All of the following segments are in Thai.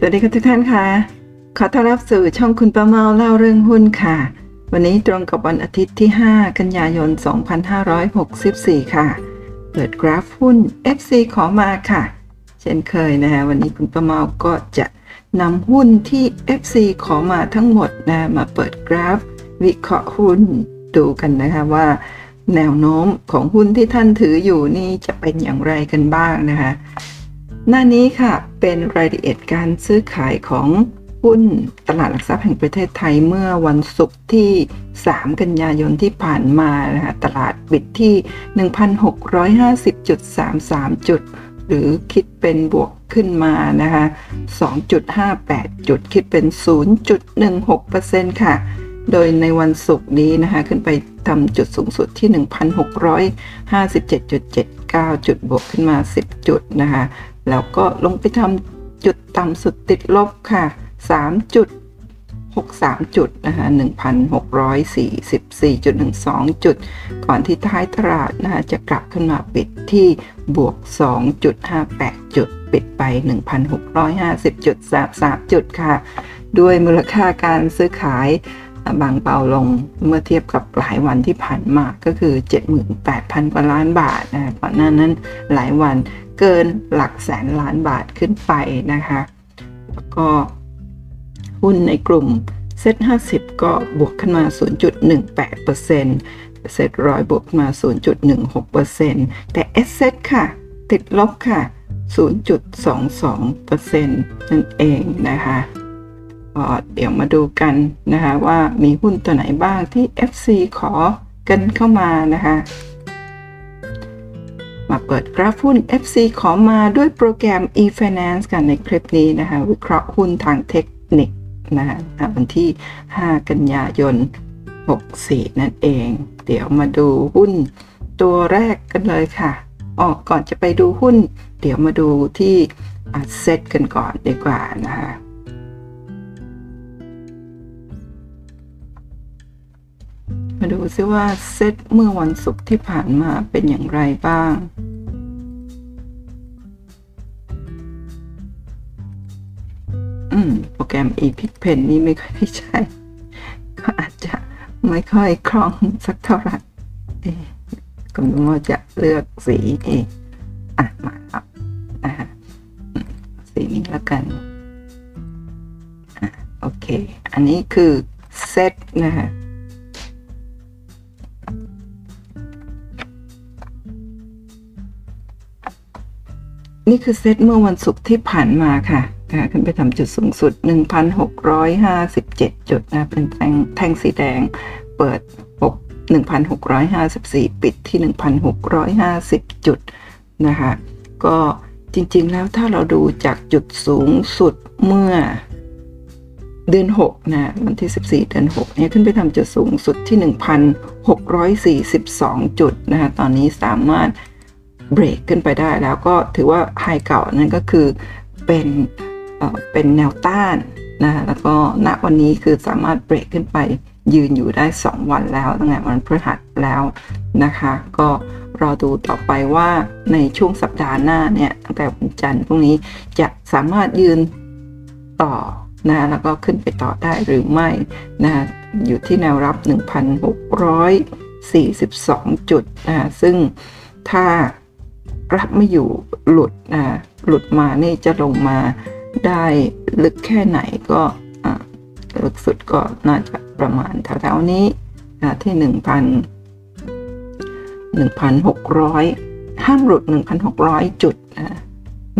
สวัสดีค่ะทุกท่านค่ะ ขอต้อนรับสู่ช่องคุณประเมาเล่าเรื่องหุ้นค่ะ วันนี้ตรงกับวันอาทิตย์ที่ 5 กันยายน 2564 ค่ะ เปิดกราฟหุ้น FC ขอมาค่ะ เช่นเคยนะฮะวันนี้คุณประเมาก็จะนำหุ้นที่ FC ขอมาทั้งหมดนะมาเปิดกราฟ วิเคราะห์หุ้นดูกันนะคะว่า แนวโน้มของหุ้นที่ท่านถืออยู่นี่จะเป็นอย่างไรกันบ้างนะคะ หน้านี้ค่ะเป็นรายละเอียดการซื้อขายของหุ้นตลาดหลักทรัพย์แห่งประเทศไทยเมื่อวันศุกร์ที่ 3 กันยายนที่ผ่านมานะคะตลาดปิดที่ 1,650.33 จุด หรือคิดเป็นบวกขึ้นมานะคะ2.58 จุดคิดเป็น 0.16%ค่ะ โดยในวันศุกร์นี้นะคะขึ้นไปทำจุดสูงสุดที่ 1,657.79 จุดบวกขึ้นมา 10 จุดนะคะ แล้วก็ลงไปทำจุดต่ำสุดติดลบค่ะ3.63 จุดนะคะ1,644.12 จุด ก่อนที่ท้ายตลาดนะคะจะกลับขึ้นมาปิดที่บวก 2.58 จุด ปิดไป 1,650.33 จุดค่ะ ด้วยมูลค่าการซื้อขายบางเบาลงเมื่อเทียบกับหลายวันที่ผ่านมาก็คือ 78,000 กว่าล้านบาทนะก่อนหน้านั้นหลายวัน เกินหลักแสนล้านบาทขึ้นไปนะคะ แล้วก็หุ้นในกลุ่มเซ็ต50 ก็บวกขึ้นมา 0.18%เซ็ตร้อยบวกมา 0.16%แต่เอสเซ็ตค่ะ ติดลบค่ะ 0.22%นั่นเองนะคะเดี๋ยวมาดูกันนะคะว่ามีหุ้นตัวไหนบ้างที่ FC ขอกันเข้ามานะคะ มาเปิดกราฟหุ้น FC ขอมาด้วยโปรแกรม e-finance กันในคลิปนี้นะคะ วิเคราะห์หุ้นทางเทคนิคนะคะวันที่ 5 กันยายน 64 นั่นเอง เดี๋ยวมาดูหุ้นตัวแรกกันเลยค่ะออกก่อนจะไปดูหุ้น เดี๋ยวมาดูที่เซตกันก่อนดีกว่านะคะ มาดูซิว่าเซตเมื่อวันศุกร์ที่ผ่านมาเป็นอย่างไรบ้าง อืม โปรแกรม epic pen นี่ไม่ค่อยได้ใช้ ก็อาจจะไม่ค่อยคล่องสักเท่าไหร่เอ๊ก็ไม่ว่าจะเลือกสีเองอะ มาครับอ่าสีนี้แล้วกันอะโอเค อันนี้คือเซตนะฮะ นี่คือเซตเมื่อวันศุกร์ที่ผ่านมาค่ะนะขึ้นไปทำจุดสูงสุด 1,657 จุดนะ เป็นแท่งแท่งสีแดง เปิด 6 1,654 ปิดที่ 1,650 จุดนะคะ ก็จริงๆแล้วถ้าเราดูจากจุดสูงสุดเมื่อเดือน6นะวันที่ 14 เดือน6เนี่ยขึ้นไปทำจุดสูงสุดที่ 1,642 จุดนะคะตอนนี้สามารถ เบรกขึ้นไปได้แล้วก็ถือว่าไฮเก่านั่นก็คือเป็นเป็นแนวต้านนะแล้วก็ณวันนี้คือสามารถเบรกขึ้นไปยืนอยู่ได้ 2 วันแล้วตั้งแต่วันพฤหัสแล้วนะคะ ก็รอดูต่อไปว่าในช่วงสัปดาห์หน้าเนี่ยตั้งแต่วันจันทร์พรุ่งนี้จะสามารถยืนต่อนะแล้วก็ขึ้นไปต่อได้หรือไม่นะอยู่ที่แนวรับ 1,642 จุดนะซึ่งถ้า รับไม่อยู่หลุดนะหลุดมานี่จะลงมาได้ลึกแค่ไหนก็ลึกสุดก็น่าจะประมาณแถวๆนี้นะที่ 1,000 1,600 ห้ามหลุด 1,600 จุดนะ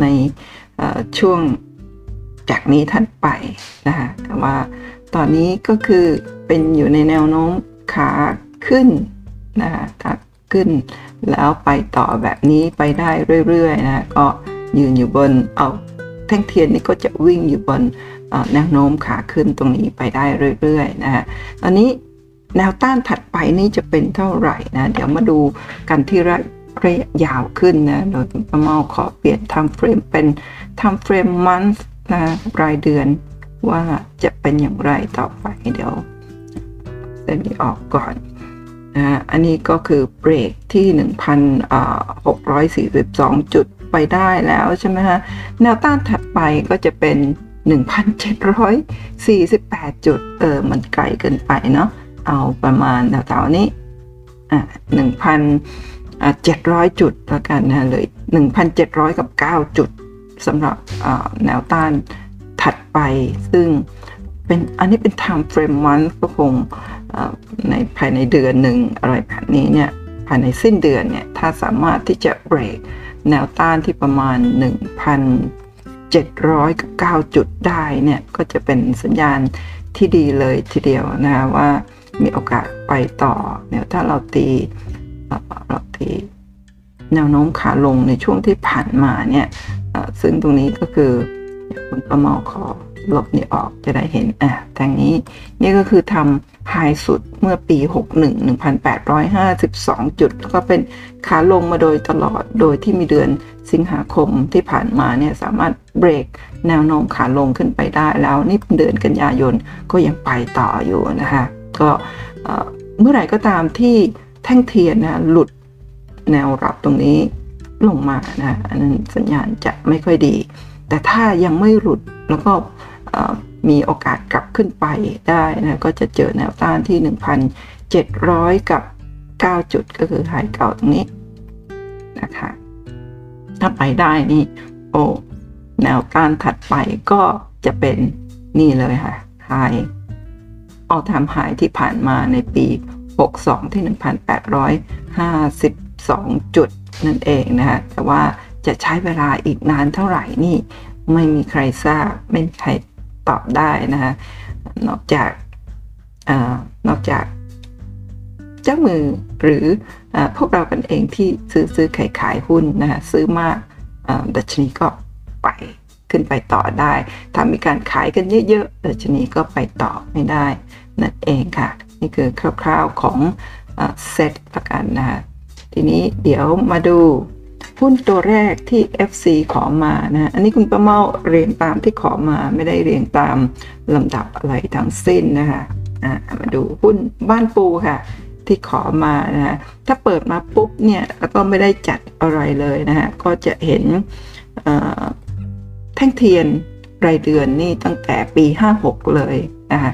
ในช่วงจากนี้ท่านไปนะคะแต่ว่าตอนนี้ก็คือเป็นอยู่ในแนวโน้มขาขึ้นนะคะ ขึ้น แล้วไปต่อแบบนี้ไปได้เรื่อยๆนะก็ยืนอยู่บนเอาแท่งเทียนนี่ก็จะวิ่งอยู่บนแนวโน้มขาขึ้นตรงนี้ไปได้เรื่อยๆนะฮะตอนนี้แนวต้านถัดไปนี่จะเป็นเท่าไหร่นะเดี๋ยวมาดูกันที่ระระยะยาวขึ้นนะโดยประมาขอเปลี่ยน time frame เป็น time frame month นะรายเดือนว่าจะเป็นอย่างไรต่อไปเดี๋ยวจะมีออกก่อน นะอันนี้ก็คือเบรกที่ 1,642 จุดไปได้แล้วใช่ไหมฮะแนวต้านถัดไปก็จะเป็น 1,748 จุด เออ มันไกลเกินไปเนาะเอาประมาณแถวๆนี้อะ1,700 จุดแล้วกันนะเลย1,700 กับ 9 จุดสำหรับแนวต้านถัดไป ซึ่งเป็นอันนี้เป็น time frame month ก็คง ในภายในเดือนหนึ่งอะไรแบบนี้เนี่ยภายในสิ้นเดือนเนี่ยถ้าสามารถที่จะเบรกแนวต้านที่ประมาณ 1,709 จุดได้เนี่ยก็จะเป็นสัญญาณที่ดีเลยทีเดียวนะว่ามีโอกาสไปต่อเนี่ยถ้าเราตีเราตีแนวโน้มขาลงในช่วงที่ผ่านมาเนี่ยซึ่งตรงนี้ก็คือคุณประมอขอลบนี่ออกจะได้เห็นอะทางนี้นี่ก็คือทำ ไฮสุดเมื่อปี 61 1,852 จุด แล้วก็เป็นขาลงมาโดยตลอด โดยที่มีเดือนสิงหาคมที่ผ่านมาเนี่ยสามารถเบรกแนวโน้มขาลงขึ้นไปได้แล้วนี่เดือนกันยายนก็ยังไปต่ออยู่นะคะก็เมื่อไหร่ก็ตามที่แท่งเทียนนะหลุดแนวรับตรงนี้ลงมานะอันนั้นสัญญาณจะไม่ค่อยดี แต่ถ้ายังไม่หลุดแล้วก็ มีโอกาสกลับขึ้นไปได้นะก็จะเจอแนวต้านที่ 1,700 กับ 9 จุดก็คือไฮเก่าตรงนี้นะคะถ้าไปได้นี่โอ้แนวต้านถัดไปก็จะเป็นนี่เลยค่ะไฮออทำไฮที่ผ่านมาในปี 62 ที่ 1,852 จุดนั่นเองนะคะแต่ว่าจะใช้เวลาอีกนานเท่าไหร่นี่ ไม่มีใครทราบ ไม่มีใคร ตอบได้นะคะนอกจากอนอกจากเจ้ามือหรืออพวกเรากันเองที่ซื้อซื้อขายขายหุ้นนะคะซื้อมากดัชนีก็ไปขึ้นไปต่อได้ ถ้ามีการขายกันเยอะๆดัชนีก็ไปต่อไม่ได้ นั่นเองค่ะ นี่คือคร่าวๆของเซตประกันนะคะทีนี้เดี๋ยวมาดู หุ้นตัวแรกที่ FC ขอมานะอันนี้คุณประเมาเรียงตามที่ขอมาไม่ได้เรียงตามลำดับอะไรทั้งสิ้นนะคะะมาดูหุ้นบ้านปูค่ะ ที่ขอมานะะถ้าเปิดมาปุ๊บเนี่ยแล้วก็ไม่ได้จัดอะไรเลยนะฮะก็จะเห็นแท่งเทียนรายเดือนนี่ตั้งแต่ปี 56 เลยนะคะ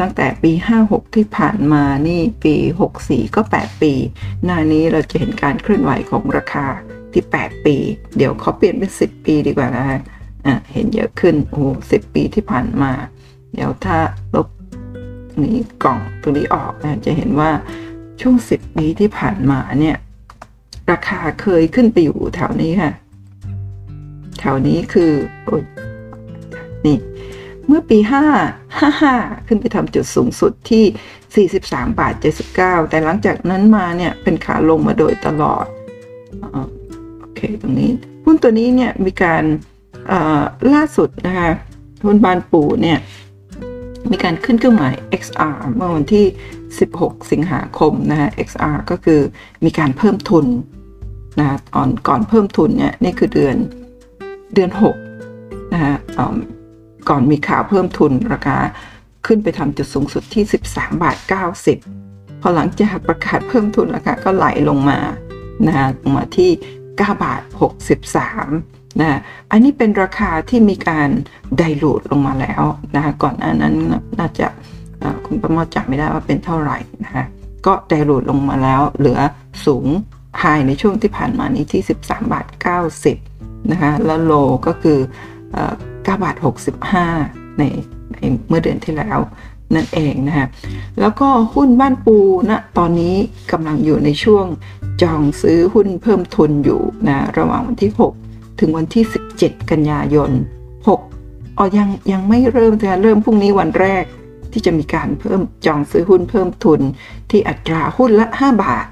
ตั้งแต่ปี 56 ที่ผ่านมานี่ปี 64 ก็ 8 ปี หน้านี้เราจะเห็นการเคลื่อนไหวของราคา ที่ 8 ปี เดี๋ยวเขาเปลี่ยนเป็น 10 ปีดีกว่านะฮะอะเห็นเยอะขึ้นโอ้สิปีที่ผ่านมา เดี๋ยวถ้าลบนี้กล่องตรงนี้ออกนะจะเห็นว่าช่วง 10 ปีที่ผ่านมาเนี่ย ราคาเคยขึ้นไปอยู่แถวนี้ค่ะ แถวนี้คือโอ้ยนี่ เมื่อปี 5 55 ขึ้นไปทำจุดสูงสุดที่ 43 บาท 79 แต่หลังจากนั้นมาเนี่ย เป็นขาลงมาโดยตลอด ตรงนี้ หุ้นตัวนี้เนี่ยมีการล่าสุดนะคะหุ้นบานปูเนี่ยมีการขึ้นเครื่องหมาย XR เมื่อวันที่ 16 สิงหาคมนะคะ XR ก็คือมีการเพิ่มทุนนะตอนก่อนเพิ่มทุนเนี่ยนี่คือเดือนเดือน6นะคะก่อนมีข่าวเพิ่มทุนราคาขึ้นไปทำจุดสูงสุดที่ 13 บาท 90 พอหลังจากประกาศเพิ่มทุนราคาก็ไหลลงมานะฮะลงมาที่ 9 บาท 63นะอันนี้เป็นราคาที่มีการไดรูดลงมาแล้วนะคะก่อนอันนั้นน่าจะคุณประมอจำไม่ได้ว่าเป็นเท่าไหร่นะคะก็ไดรูดลงมาแล้วเหลือสูงไฮในช่วงที่ผ่านมานี้ที่ 13 บาท 90นะคะแล้วโลก็คือ9บาท 65 ในในเมื่อเดือนที่แล้วนั่นเองนะคะแล้วก็หุ้นบ้านปูนะตอนนี้กำลังอยู่ในช่วง จองซื้อหุ้นเพิ่มทุนอยู่นะระหว่างวันที่ 6 ถึงวันที่ 17 กันยายน 6อ๋อยังยังไม่เริ่มจะเริ่มพรุ่งนี้วันแรกที่จะมีการเพิ่มจองซื้อหุ้นเพิ่มทุนที่อัตราหุ้นละ 5 บาท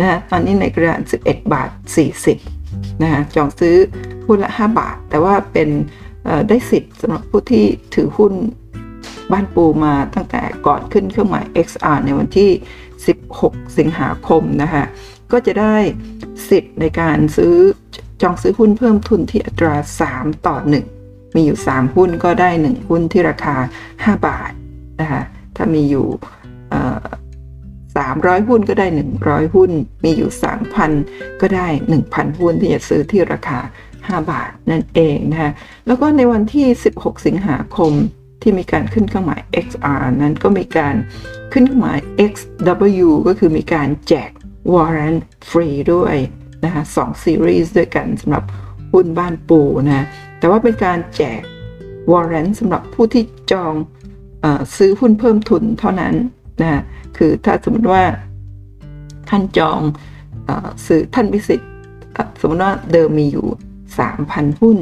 นะตอนนี้ในกระดาน11 บาท 40นะจองซื้อหุ้นละ 5 บาท แต่ว่าเป็นได้สิทธิ์สำหรับผู้ที่ถือหุ้นบ้านปูมาตั้งแต่ก่อนขึ้นเครื่องหมาย XR ในวันที่ 16 สิงหาคมนะคะ ก็จะได้สิทธิ์ในการซื้อจองซื้อหุ้นเพิ่มทุนที่อัตรา 3 ต่อ 1 มีอยู่ 3 หุ้นก็ได้ 1 หุ้นที่ราคา 5 บาทนะคะถ้ามีอยู่สามร้อยหุ้นก็ได้ 100 หุ้น มีอยู่ 3,000 ก็ได้ 1,000 หุ้นที่จะซื้อที่ราคา 5 บาทนั่นเองนะคะแล้วก็ในวันที่ 16 สิงหาคมที่มีการขึ้นเครื่องหมาย XR นั้นก็มีการขึ้นเครื่องหมาย XW ก็คือมีการแจก warrant ฟรีด้วยนะคะสองซีรีส์ด้วยกันสำหรับหุ้นบ้านปูนะแต่ว่าเป็นการแจก warrant สำหรับผู้ที่จองอซื้อหุ้นเพิ่มทุนเท่านั้นนะคือถ้าสมมติว่าท่านจองอซื้อท่านมีสิทธิ์สมมติว่าเดิมมีอยู่ 3,000 หุ้น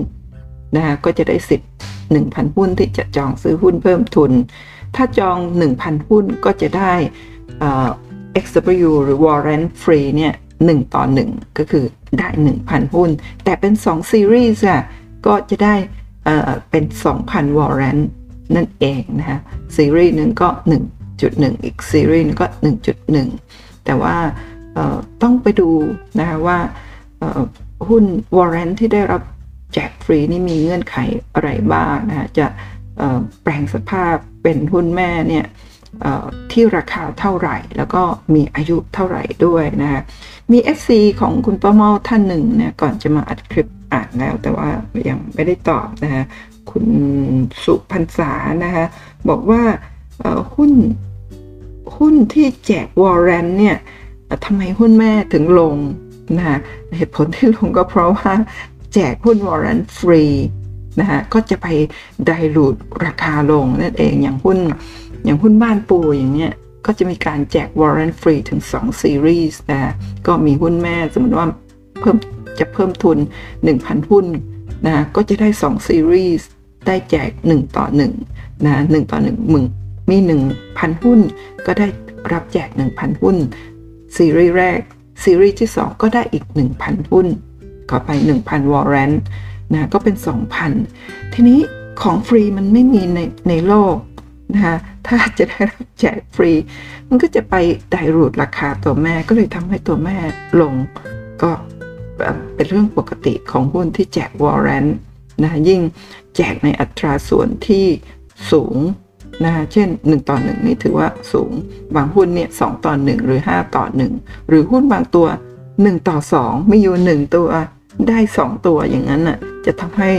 นะก็จะได้สิทธิ์ 1,000 หุ้นที่จะจองซื้อหุ้นเพิ่มทุน ถ้าจอง 1,000 หุ้นก็จะได้ XW หรือ warrant free เนี่ย1ต่อ 1 ก็คือได้ 1,000 หุ้น แต่เป็น 2 ซีรีส์อะก็จะได้เป็น 2,000 warrant นั่นเองนะคะซีรีส์หนึ่งก็ 1.1 อีกซีรีส์นึงก็ 1.1 แต่ว่าต้องไปดูนะคะว่าหุ้น warrant ที่ได้รับแจกฟรีนี่มีเงื่อนไขอะไรบ้างนะคะจะแปลงสภาพเป็นหุ้นแม่เนี่ย ที่ราคาเท่าไหร่ แล้วก็มีอายุเท่าไหร่ด้วยนะคะมี FC ของคุณป้าเมาท่านหนึ่งเนี่ยก่อนจะมาอัดคลิปอ่านแล้วแต่ว่ายังไม่ได้ตอบนะคะคุณสุพันษานะคะบอกว่าหุ้นหุ้นที่แจก warrant เนี่ยทำไมหุ้นแม่ถึงลงนะคะเหตุผลที่ลงก็เพราะว่าแจกหุ้น warrant ฟรีนะคะก็จะไป dilute ราคาลงนั่นเองอย่างหุ้น อย่างหุ้นบ้านปูอย่างเนี้ยก็จะมีการแจก warrant ฟรีถึง 2 ซีรีส์นะก็มีหุ้นแม่สมมติว่าเพิ่มจะเพิ่มทุน 1,000 หุ้นนะก็จะได้ 2 ซีรีส์ได้แจก 1 ต่อ1นะ1ต่อ1มึงมี 1,000 หุ้น ก็ได้รับแจก 1,000 หุ้น ซีรีส์แรก ซีรีส์ที่ 2 ก็ได้อีก 1,000 หุ้นก็ไป 1,000 วอร์เรนนะก็เป็น 2,000 ทีนี้ของฟรีมันไม่มีในในโลก นะคะถ้าจะได้รับแจกฟรี มันก็จะไปไดรูดราคาตัวแม่ก็เลยทำให้ตัวแม่ลง ก็เป็นเรื่องปกติของหุ้นที่แจกวอร์เรนต์นะยิ่งแจกในอัตราส่วนที่สูงนะเช่น 1 ต่อ 1 นี่ถือว่าสูง บางหุ้นเนี่ยสต่อ 1 หรือ 5 ต่อ 1 หรือหุ้นบางตัว 1 ต่อ 2 มีอยู่ 1 ตัวได้ 2 ตัวอย่างนั้นน่ะจะทำให้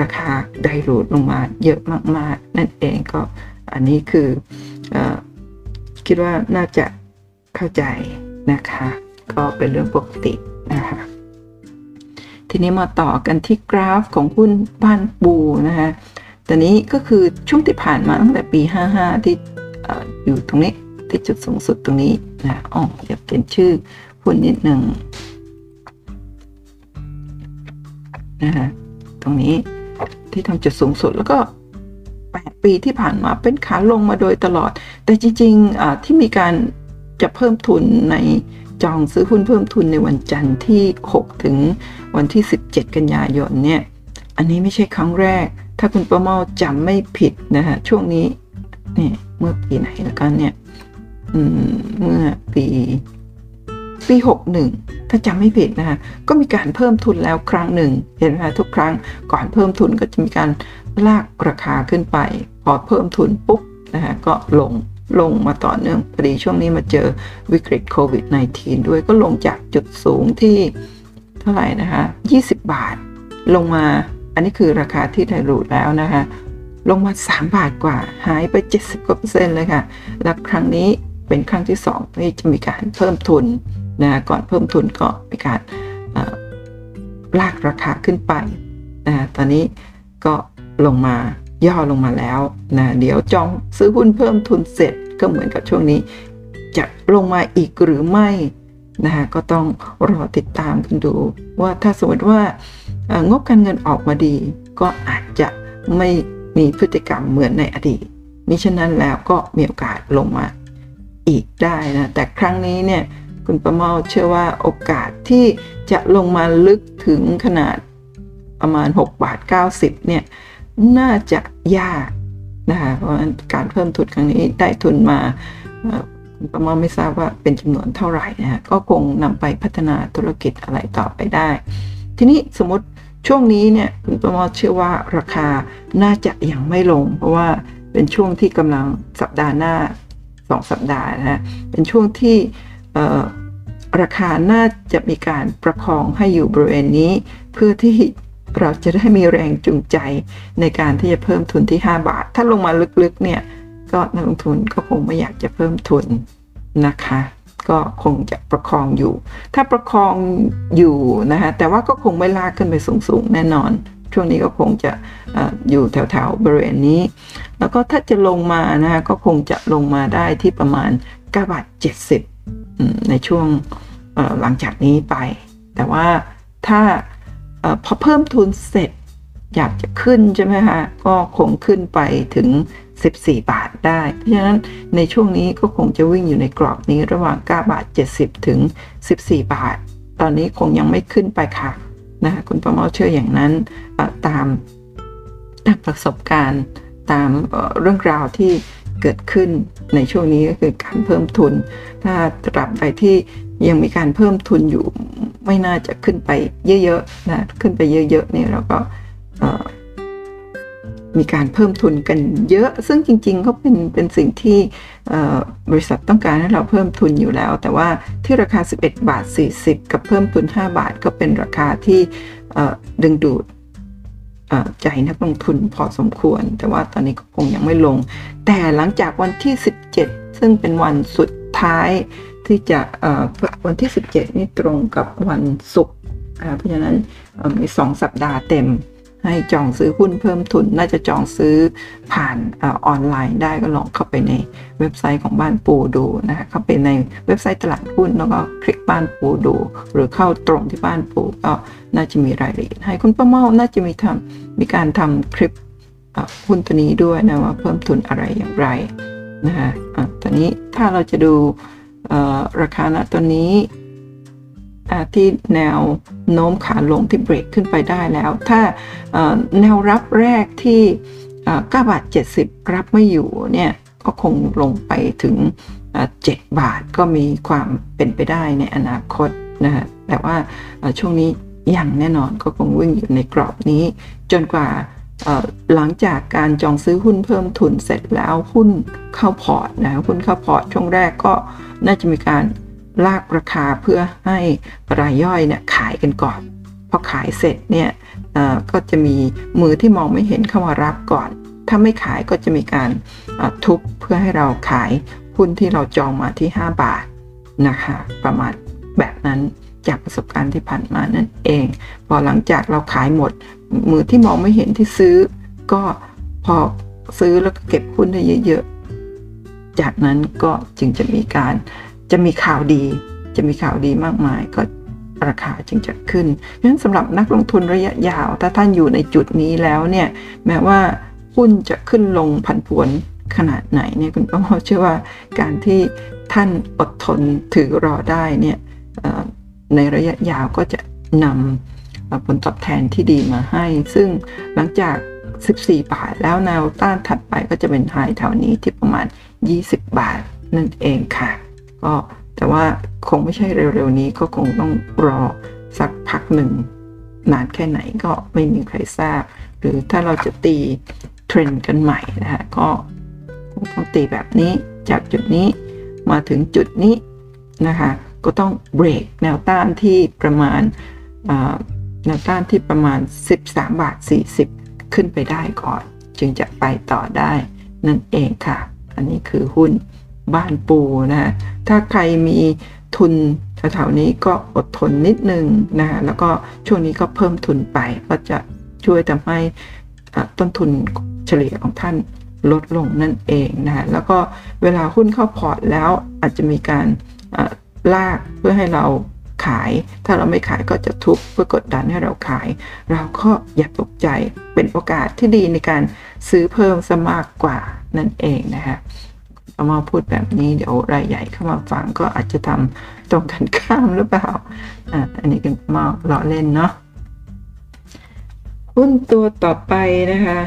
ราคาไดรูดลงมาเยอะมากๆ นั่นเองก็ อันนี้คืออคิดว่าน่าจะเข้าใจนะคะ ก็เป็นเรื่องปกตินะคะทีนี้มาต่อกันที่กราฟของหุ้นบ้านปูนะคะตอนนี้ก็คือช่วงที่ผ่านมาตั้งแต่ปี 55 ที่อยู่ตรงนี้ที่จุดสูงสุดตรงนี้นะอ๋อเดี๋ยวเปลี่ยนชื่อหุ้นนิดหนึ่งนะคะตรงนี้ที่ทำจุดสูงสุดแล้วก็ 8 ปีที่ผ่านมาเป็นขาลงมาโดยตลอด แต่จริงๆที่มีการจะเพิ่มทุนในจองซื้อหุ้นเพิ่มทุนในวันจันทร์ที่ 6 ถึงวันที่ 17 กันยายนเนี่ย อันนี้ไม่ใช่ครั้งแรก ถ้าคุณประเมาจำไม่ผิดนะฮะ ช่วงนี้เนี่ยเมื่อปีไหนแล้วกันเนี่ยเมื่อปี ปี 61 ถ้าจำไม่ผิดนะฮะก็มีการเพิ่มทุนแล้วครั้งหนึ่ง เห็นไหมทุกครั้งก่อนเพิ่มทุนก็จะมีการ ลากราคาขึ้นไป พอเพิ่มทุนปุ๊บนะฮะก็ลงลงมาต่อเนื่องพอดีช่วงนี้มาเจอวิกฤตโควิด -19 ด้วยก็ลงจากจุดสูงที่เท่าไหร่นะคะ 20 บาท ลงมาอันนี้คือราคาที่ไทยรูดแล้วนะคะ ลงมา 3 บาทกว่า หายไป 70กว่าเปอร์เซ็นต์เลยค่ะ แล้วครั้งนี้เป็นครั้งที่2ที่จะมีการเพิ่มทุนนะก่อนเพิ่มทุนก็มีการลากราคาขึ้นไปนะตอนนี้ก็ ลงมาย่อลงมาแล้วนะเดี๋ยวจองซื้อหุ้นเพิ่มทุนเสร็จก็เหมือนกับช่วงนี้ จะลงมาอีกหรือไม่นะคะก็ต้องรอติดตามกันดู ว่าถ้าสมมติว่างบการเงินออกมาดี ก็อาจจะไม่มีพฤติกรรมเหมือนในอดีตมิฉะนั้นแล้วก็มีโอกาสลงมาอีกได้นะแต่ครั้งนี้เนี่ยคุณประเมาเชื่อว่าโอกาสที่จะลงมาลึกถึงขนาดประมาณ 6 บาท 90เนี่ย น่าจะยากนะคะเพราะการเพิ่มทุนครั้งนี้ได้ทุนมาประมาณไม่ทราบว่าเป็นจำนวนเท่าไหร่นะะก็คงนำไปพัฒนาธุรกิจอะไรต่อไปได้ ทีนี้สมมติช่วงนี้เนี่ยคุณประมาณเชื่อว่าราคาน่าจะยังไม่ลง เพราะว่าเป็นช่วงที่กำลังสัปดาห์หน้าสองสัปดาห์นะฮะเป็นช่วงที่ราคาน่าจะมีการประคองให้อยู่บริเวณนี้ เพื่อที่ เราจะได้มีแรงจูงใจในการที่จะเพิ่มทุนที่ 5 บาท ถ้าลงมาลึกๆเนี่ยก็นักลงทุนก็คงไม่อยากจะเพิ่มทุนนะคะ ก็คงจะประคองอยู่ ถ้าประคองอยู่นะคะแต่ว่าก็คงไม่ลากขึ้นไปสูงๆแน่นอน ช่วงนี้ก็คงจะออยู่แถวๆบริเวณนี้ แล้วก็ถ้าจะลงมานะคะก็คงจะลงมาได้ที่ประมาณ9บาท70 ในช่วงหลังจากนี้ไป แต่ว่าถ้า พอเพิ่มทุนเสร็จอยากจะขึ้นใช่ไหมคะก็คงขึ้นไปถึง 14 บาทได้ เพราะฉะนั้นในช่วงนี้ก็คงจะวิ่งอยู่ในกรอบนี้ระหว่าง 9 บาท 70 ถึง 14 บาท ตอนนี้คงยังไม่ขึ้นไปค่ะนะคะคุณประเมาเชื่ออย่างนั้นตามตามประสบการณ์ตามเรื่องราวที่ เกิดขึ้นในช่วงนี้ก็คือการเพิ่มทุน ถ้าตราบใดที่ยังมีการเพิ่มทุนอยู่ไม่น่าจะขึ้นไปเยอะๆนะขึ้นไปเยอะๆเนี่ยเราก็มีการเพิ่มทุนกันเยอะ ซึ่งจริงๆก็เป็นเป็นสิ่งที่บริษัทต้องการให้เราเพิ่มทุนอยู่แล้ว แต่ว่าที่ราคา 11 บาท 40 กับเพิ่มทุน 5 บาทก็เป็นราคาที่ดึงดูด ใจนักลงทุนพอสมควร แต่ว่าตอนนี้ก็คงยังไม่ลง แต่หลังจากวันที่ 17 ซึ่งเป็นวันสุดท้ายที่จะวันที่ 17 นี่ตรงกับวันศุกร์เพราะฉะนั้นมี 2 สัปดาห์เต็ม ให้จองซื้อหุ้นเพิ่มทุน น่าจะจองซื้อผ่านออนไลน์ได้ก็ลองเข้าไปในเว็บไซต์ของบ้านปูดูนะคะเข้าไปในเว็บไซต์ตลาดหุ้นแล้วก็คลิกบ้านปูดู หรือเข้าตรงที่บ้านปูก็น่าจะมีรายละเอียดให้คุณป้าเมาน่าจะมีทำมีการทำคลิปหุ้นตัวนี้ด้วยนะว่าเพิ่มทุนอะไรอย่างไรนะคะตอนนี้ถ้าเราจะดูราคาณตัวนี้ ที่แนวโน้มขาลงที่เบรกขึ้นไปได้แล้ว ถ้าแนวรับแรกที่9บาท70 รับไม่อยู่เนี่ยก็คงลงไปถึง 7 บาทก็มีความเป็นไปได้ในอนาคตนะฮะแต่ว่าช่วงนี้อย่างแน่นอนก็คงวิ่งอยู่ในกรอบนี้ จนกว่าหลังจากการจองซื้อหุ้นเพิ่มทุนเสร็จแล้วหุ้นเข้าพอร์ตนะหุ้นเข้าพอร์ตช่วงแรกก็น่าจะมีการ ลากราคาเพื่อให้รายย่อยเนี่ยขายกันก่อน พอขายเสร็จเนี่ยก็จะมีมือที่มองไม่เห็นเข้ามารับก่อน ถ้าไม่ขายก็จะมีการทุบเพื่อให้เราขายหุ้นที่เราจองมาที่ 5 บาทนะคะประมาณแบบนั้นจากประสบการณ์ที่ผ่านมานั่นเอง พอหลังจากเราขายหมด มือที่มองไม่เห็นที่ซื้อ ก็พอซื้อแล้วก็เก็บหุ้นได้เยอะๆ จากนั้นก็จึงจะมีการ จะมีข่าวดี จะมีข่าวดีมากมายก็ราคาจึงจะขึ้นเพราะฉะนั้นสำหรับนักลงทุนระยะยาว ถ้าท่านอยู่ในจุดนี้แล้วเนี่ยแม้ว่าหุ้นจะขึ้นลงผันผวนขนาดไหนเนี่ยคุณป้าเชื่อว่าการที่ท่านอดทนถือรอได้เนี่ยในระยะยาวก็จะนำผลตอบแทนที่ดีมาให้ ซึ่งหลังจาก 14 บาทแล้วแนวต้านถัดไปก็จะเป็นไฮแถวนี้ที่ประมาณ 20 บาทนั่นเองค่ะ ก็แต่ว่าคงไม่ใช่เร็วๆนี้ก็คงต้องรอสักพักหนึ่ง นานแค่ไหนก็ไม่มีใครทราบ หรือถ้าเราจะตีเทรนด์กันใหม่นะฮะก็ต้องตีแบบนี้จากจุดนี้มาถึงจุดนี้นะคะก็ต้องเบรกแนวต้านที่ประมาณแนวต้านที่ประมาณ 13 บาท 40 ขึ้นไปได้ก่อน จึงจะไปต่อได้นั่นเองค่ะ อันนี้คือหุ้น บ้านปูนะถ้าใครมีทุนแถวๆนี้ก็อดทนนิดนึงนะแล้วก็ช่วงนี้ก็เพิ่มทุนไปก็จะช่วยทำให้ต้นทุนเฉลี่ยของท่านลดลงนั่นเองนะแล้วก็เวลาหุ้นเข้าพอร์ตแล้วอาจจะมีการลากเพื่อให้เราขาย ถ้าเราไม่ขายก็จะทุบเพื่อกดดันให้เราขาย เราก็อย่าตกใจเป็นโอกาสที่ดีในการซื้อเพิ่มซะมากกว่านั่นเองนะคะเอามาพูดแบบนี้เดี๋ยวรายใหญ่เข้ามาฟังก็อาจจะทำตรงกันข้ามหรือเปล่าอ่าอันนี้กันมาเลาะเล่นเนาะหุ้นตัวต่อไปนะคะ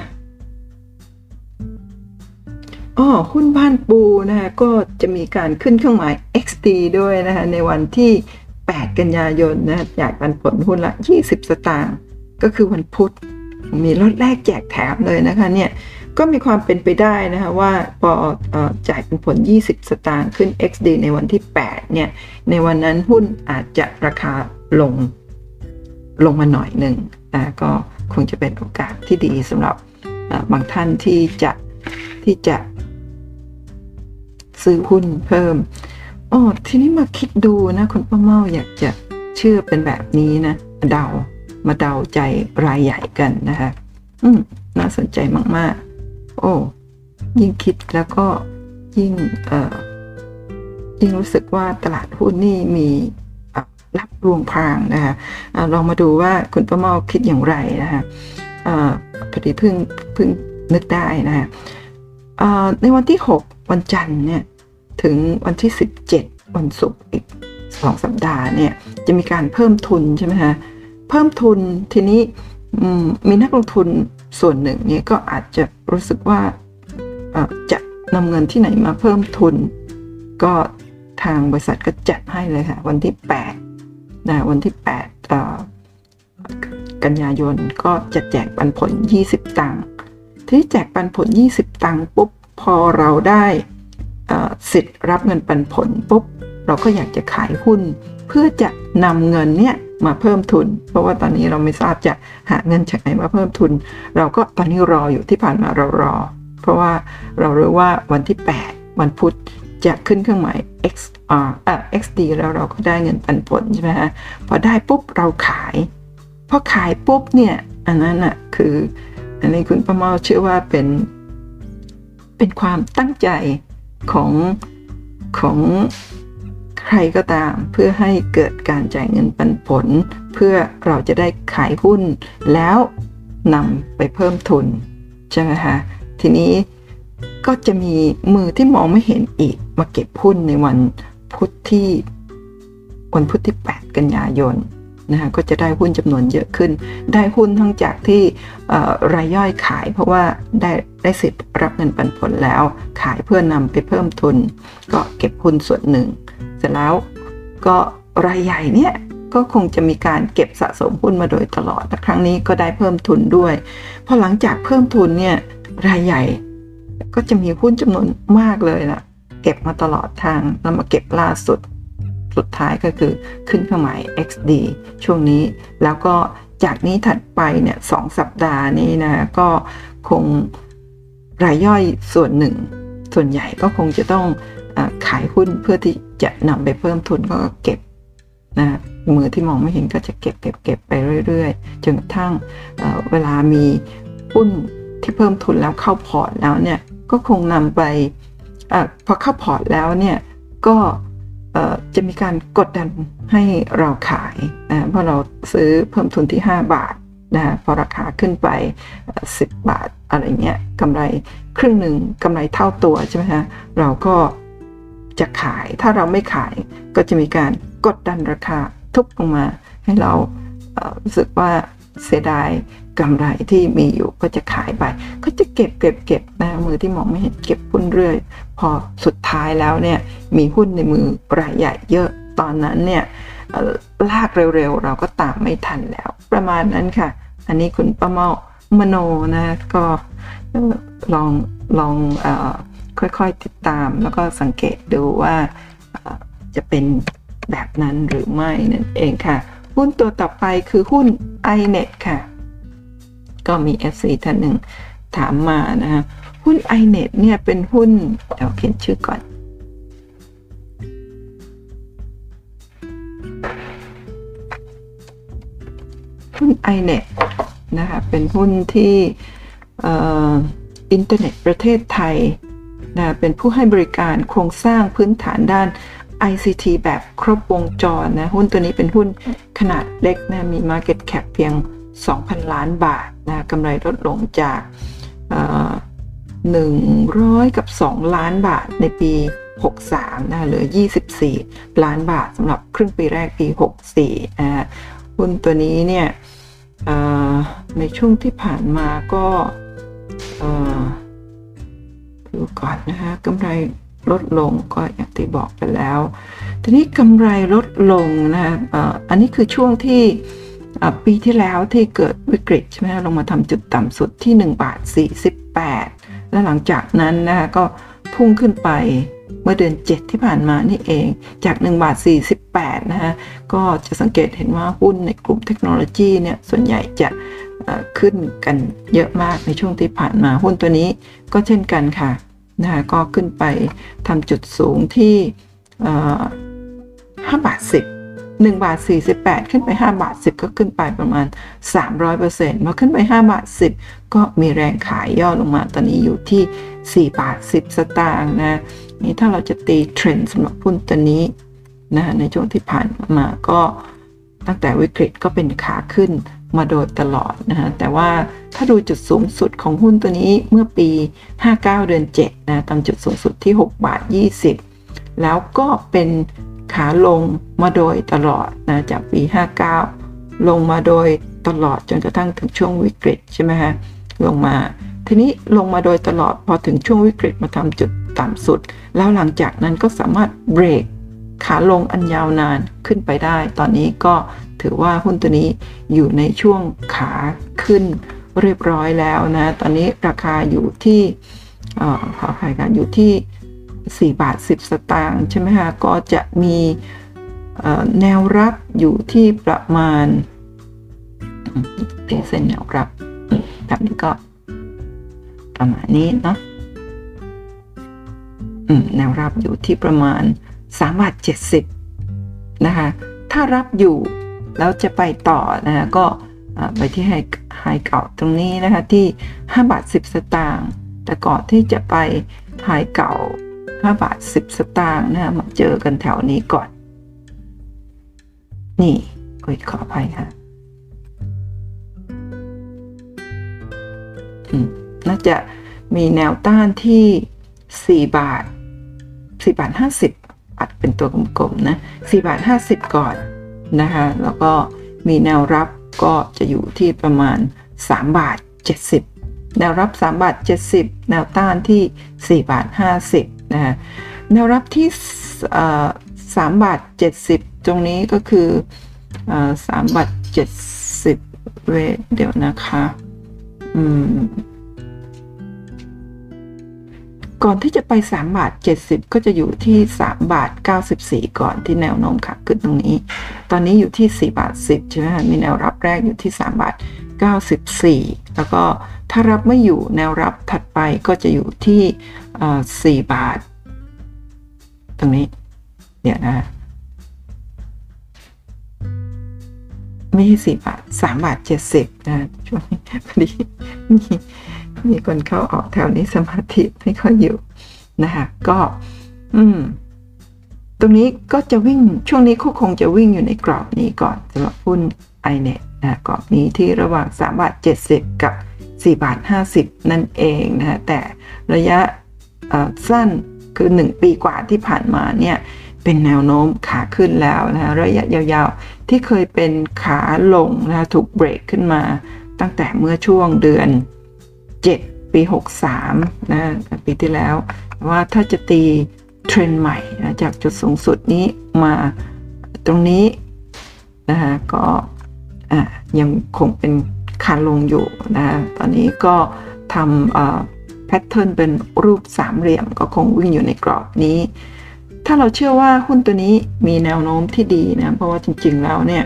อ๋อหุ้นบ้านปูนะคะก็จะมีการขึ้นเครื่องหมาย XD ด้วยนะคะในวันที่ 8 กันยายนนะจากปันผลหุ้นละ 20 สตางค์ก็คือวันพุธมีลดแรกแจกแถมเลยนะคะเนี่ย ก็มีความเป็นไปได้นะคะว่าพออจ่ายเป็นผล 20 สตางค์ขึ้น XD ในวันที่ 8 เนี่ย ในวันนั้นหุ้นอาจจะราคาลงลงมาหน่อยหนึ่งแต่ก็คงจะเป็นโอกาสที่ดีสำหรับบางท่านที่จะที่จะซื้อหุ้นเพิ่มอ๋อทีนี้มาคิดดูนะ คุณป้าเมาอยากจะเชื่อเป็นแบบนี้นะเดามาเดาใจรายใหญ่กันนะคะ อืม น่าสนใจมาก ๆ โอ้ยิ่งคิดแล้วก็ยิ่งเอ่อยิ่งรู้สึกว่าตลาดหุ้นนี่มีรับรวงพรางนะคะลองมาดูว่าคุณป้าเมาคิดอย่างไรนะคะพอดีเพิ่งเพิ่งนึกได้นะคะในวันที่ 6 วันจันทร์เนี่ยถึงวันที่ 17 วันศุกร์อีกสองสัปดาห์เนี่ยจะมีการเพิ่มทุนใช่ไหมคะเพิ่มทุนทีนี้มีนักลงทุน ส่วนหนึ่งเนี่ยก็อาจจะรู้สึกว่าจะนำเงินที่ไหนมาเพิ่มทุน ก็ทางบริษัทก็จัดให้เลยค่ะ วันที่8นะวันที่8กันยายนก็จะแจกปันผล 20 ตังค์ที่แจกปันผล 20 ตังค์ปุ๊บพอเราได้สิทธิ์รับเงินปันผลปุ๊บเราก็อยากจะขายหุ้น เพื่อจะนำเงินเนี้ย มาเพิ่มทุน เพราะว่าตอนนี้เราไม่ทราบจะหาเงินจากไหนมาเพิ่มทุน เราก็ตอนนี้รออยู่ที่ผ่านมาเรารอ เพราะว่าเรารู้ว่าวันที่ 8 วันพุธจะขึ้นเครื่องหมาย XR อะ XD แล้วเราก็ได้เงินปันผลใช่ไหมฮะพอได้ปุ๊บเราขายพอขายปุ๊บเนี่ยอันนั้นอะคืออันนี้คุณประมาเชื่อว่าเป็นเป็นความตั้งใจของของ ใครก็ตามเพื่อให้เกิดการจ่ายเงินปันผล เพื่อเราจะได้ขายหุ้น แล้วนำไปเพิ่มทุนใช่ไหมคะทีนี้ก็จะมีมือที่มองไม่เห็นอีกมาเก็บหุ้นในวันพุธที่วันพุธที่ 8 กันยายนนะคะก็จะได้หุ้นจำนวนเยอะขึ้น ได้หุ้นทั้งจากที่รายย่อยขาย เพราะว่าได้ได้สิทธิ์รับเงินปันผลแล้ว ขายเพื่อนำไปเพิ่มทุน ก็เก็บหุ้นส่วนหนึ่ง เสร็จแล้วก็รายใหญ่เนี่ยก็คงจะมีการเก็บสะสมหุ้นมาโดยตลอดแต่ครั้งนี้ก็ได้เพิ่มทุนด้วยพอหลังจากเพิ่มทุนเนี่ยรายใหญ่ก็จะมีหุ้นจำนวนมากเลยลนะเก็บมาตลอดทางแล้วมาเก็บล่าสุด สุดท้ายก็คือขึ้นเครื่องหมาย XD ช่วงนี้แล้วก็จากนี้ถัดไปเนี่ยสองสัปดาห์นี้นะก็คงรายย่อยส่วนหนึ่ง ส่วนใหญ่ก็คงจะต้อง ขายหุ้นเพื่อที่จะนำไปเพิ่มทุนก็เก็บนะมือที่มองไม่เห็นก็จะเก็บเก็บเก็บไปเรื่อยๆ จนกระทั่งเเวลามีหุ้นที่เพิ่มทุนแล้วเข้าพอร์ตแล้วเนี่ยก็คงนำไปอพอเข้าพอร์ตแล้วเนี่ยก็จะมีการกดดันให้เราขายนะเพราะเราซื้อเพิ่มทุนที่ 5 บาทนะพอราคาขึ้นไป 10 บาทอะไรเงี้ยกำไรครึ่งหนึ่งกำไรเท่าตัวใช่ไหมฮะเราก็ จะขาย ถ้าเราไม่ขายก็จะมีการกดดันราคาทุบลงมา ให้เรารู้สึกว่าเสียดายกำไรที่มีอยู่ก็จะขายไป ก็จะเก็บเก็บเก็บนะมือที่มองไม่เห็นเก็บหุ้นเรื่อย พอสุดท้ายแล้วเนี่ยมีหุ้นในมือรายใหญ่เยอะตอนนั้นเนี่ยลากเร็วๆ เราก็ตามไม่ทันแล้ว ประมาณนั้นค่ะ อันนี้คุณป้าเมามโนนะก็ลองลองอ ค่อยๆติดตาม แล้วก็สังเกตดูว่าจะเป็นแบบนั้นหรือไม่นั่นเองค่ะ หุ้นตัวต่อไปคือหุ้น iNet ค่ะ ก็มี FC ท่านหนึ่งถามมานะฮะหุ้น iNet เนี่ยเป็นหุ้นเดี๋ยวเขียนชื่อก่อนหุ้น iNet นะคะเป็นหุ้นที่อินเทอร์เน็ตประเทศไทย นะเป็นผู้ให้บริการโครงสร้างพื้นฐานด้าน ICT แบบครบวงจรนะ หุ้นตัวนี้เป็นหุ้นขนาดเล็กนะ มี Market Cap เพียง 2,000 ล้านบาทนะกำไรลดลงจากหนึ่งร้อยกับ 2 ล้านบาทในปี 63นะเหลือ 24 ล้านบาทสำหรับครึ่งปีแรกปี 64นะหุ้นตัวนี้เนี่ยในช่วงที่ผ่านมาก็ ดูก่อนนะคะกำไรลดลงก็อย่างที่บอกไปแล้ว ทีนี้กำไรลดลงนะอันนี้คือช่วงที่ปีที่แล้วที่เกิดวิกฤตใช่ไหมลงมาทำจุดต่ำสุดที่ 1 บาท 48 แล้วหลังจากนั้นนะคะก็พุ่งขึ้นไปเมื่อเดือน 7 ที่ผ่านมานี่เอง จาก 1 บาท 48 นะฮะ ก็จะสังเกตเห็นว่าหุ้นในกลุ่มเทคโนโลยีเนี่ย ส่วนใหญ่จะ ขึ้นกันเยอะมากในช่วงที่ผ่านมา หุ้นตัวนี้ก็เช่นกันค่ะนะคะก็ขึ้นไปทำจุดสูงที่5บาท10 1บาท48 ขึ้นไป 5 บาท 10 ก็ขึ้นไปประมาณ 300%พอขึ้นไป 5 บาท 10 ก็มีแรงขายย่อลงมาตอนนี้อยู่ที่ 4 บาท 10 สตางค์นะนี่ถ้าเราจะตีเทรนด์สำหรับหุ้นตัวนี้นะในช่วงที่ผ่านมาก็ตั้งแต่วิกฤตก็เป็นขาขึ้น มาโดยตลอดนะฮะแต่ว่าถ้าดูจุดสูงสุดของหุ้นตัวนี้เมื่อปี 59 เดือน7นะตามจุดสูงสุดที่ 6 บาท 20 แล้วก็เป็นขาลงมาโดยตลอดนะจากปี 59 ลงมาโดยตลอดจนกระทั่งถึงช่วงวิกฤตใช่ไหมฮะลงมาทีนี้ลงมาโดยตลอดพอถึงช่วงวิกฤตมาทำจุดต่ำสุด แล้วหลังจากนั้นก็สามารถเบรก ขาลงอันยาวนานขึ้นไปได้ ตอนนี้ก็ถือว่าหุ้นตัวนี้อยู่ในช่วงขาขึ้นเรียบร้อยแล้วนะ ตอนนี้ราคาอยู่ที่ขออภัยกันอยู่ที่ 4 บาท 10 สตางค์ใช่ไหมคะ ก็จะมีแนวรับอยู่ที่ประมาณเส้นแนวรับ แบบนี้ก็ประมาณนี้เนาะแนวรับอยู่ที่ประมาณ 3บาท70นะคะถ้ารับอยู่แล้วจะไปต่อนะคะก็ไปที่ไฮไฮเก่าตรงนี้นะคะที่5บาท10 สตางค์แต่ก่อนที่จะไปไฮเก่า5บาท10 สตางค์นะมาเจอกันแถวนี้ก่อน นี่คุยขออภัยค่ะน่าจะมีแนวต้านที่ 4 บาท 4 บาท 50 อัดเป็นตัวกลมๆนะ4บาท50 ก่อนนะคะ แล้วก็มีแนวรับก็จะอยู่ที่ประมาณ 3 บาท 70 แนวรับ 3 บาท 70 แนวต้านที่ 4 บาท 50นะะแนวรับที่3บาท 70 ตรงนี้ก็คือ3บาท 70 เวเดี๋ยวนะคะ อืม ก่อนที่จะไป 3 บาท 70 ก็จะอยู่ที่ 3 บาท 94 ก่อนที่แนวโน้มขาขึ้นตรงนี้ ตอนนี้อยู่ที่ 4 บาท 10 ใช่ไหมมีแนวรับแรกอยู่ที่ 3 บาท 94 แล้วก็ถ้ารับไม่อยู่แนวรับถัดไปก็จะอยู่ที่ 4 บาท ตรงนี้ เดี๋ยวนะไม่ใช่สี่บาทสามบาทเจ็ดสิบนะช่วงนี้พอดี มีคนเข้าออกแถวนี้สมาธิไม่ค่อยอยู่นะคะก็ อืม ตรงนี้ก็จะวิ่งช่วงนี้ก็คงจะวิ่งอยู่ในกรอบนี้ก่อนสำหรับหุ้น i n e t นะกรอบนี้ที่ระหว่าง3บาท70 กับ4บาท50 นั่นเองนะ แต่ระยะสั้นคือ 1 ปีกว่าที่ผ่านมาเนี่ย เป็นแนวโน้มขาขึ้นแล้วนะระยะยาวๆ ที่เคยเป็นขาลงนะถูกเบรกขึ้นมาตั้งแต่เมื่อช่วงเดือน 7 ปี 63 นะปีที่แล้ว ว่าถ้าจะตีเทรนใหม่นะจากจุดสูงสุดนี้มาตรงนี้นะคะก็ยังคงเป็นขาลงอยู่นะตอนนี้ก็ทำแพทเทิร์นเป็นรูปสามเหลี่ยมก็คงวิ่งอยู่ในกรอบนี้ ถ้าเราเชื่อว่าหุ้นตัวนี้มีแนวโน้มที่ดีนะ เพราะว่าจริงๆแล้วเนี่ย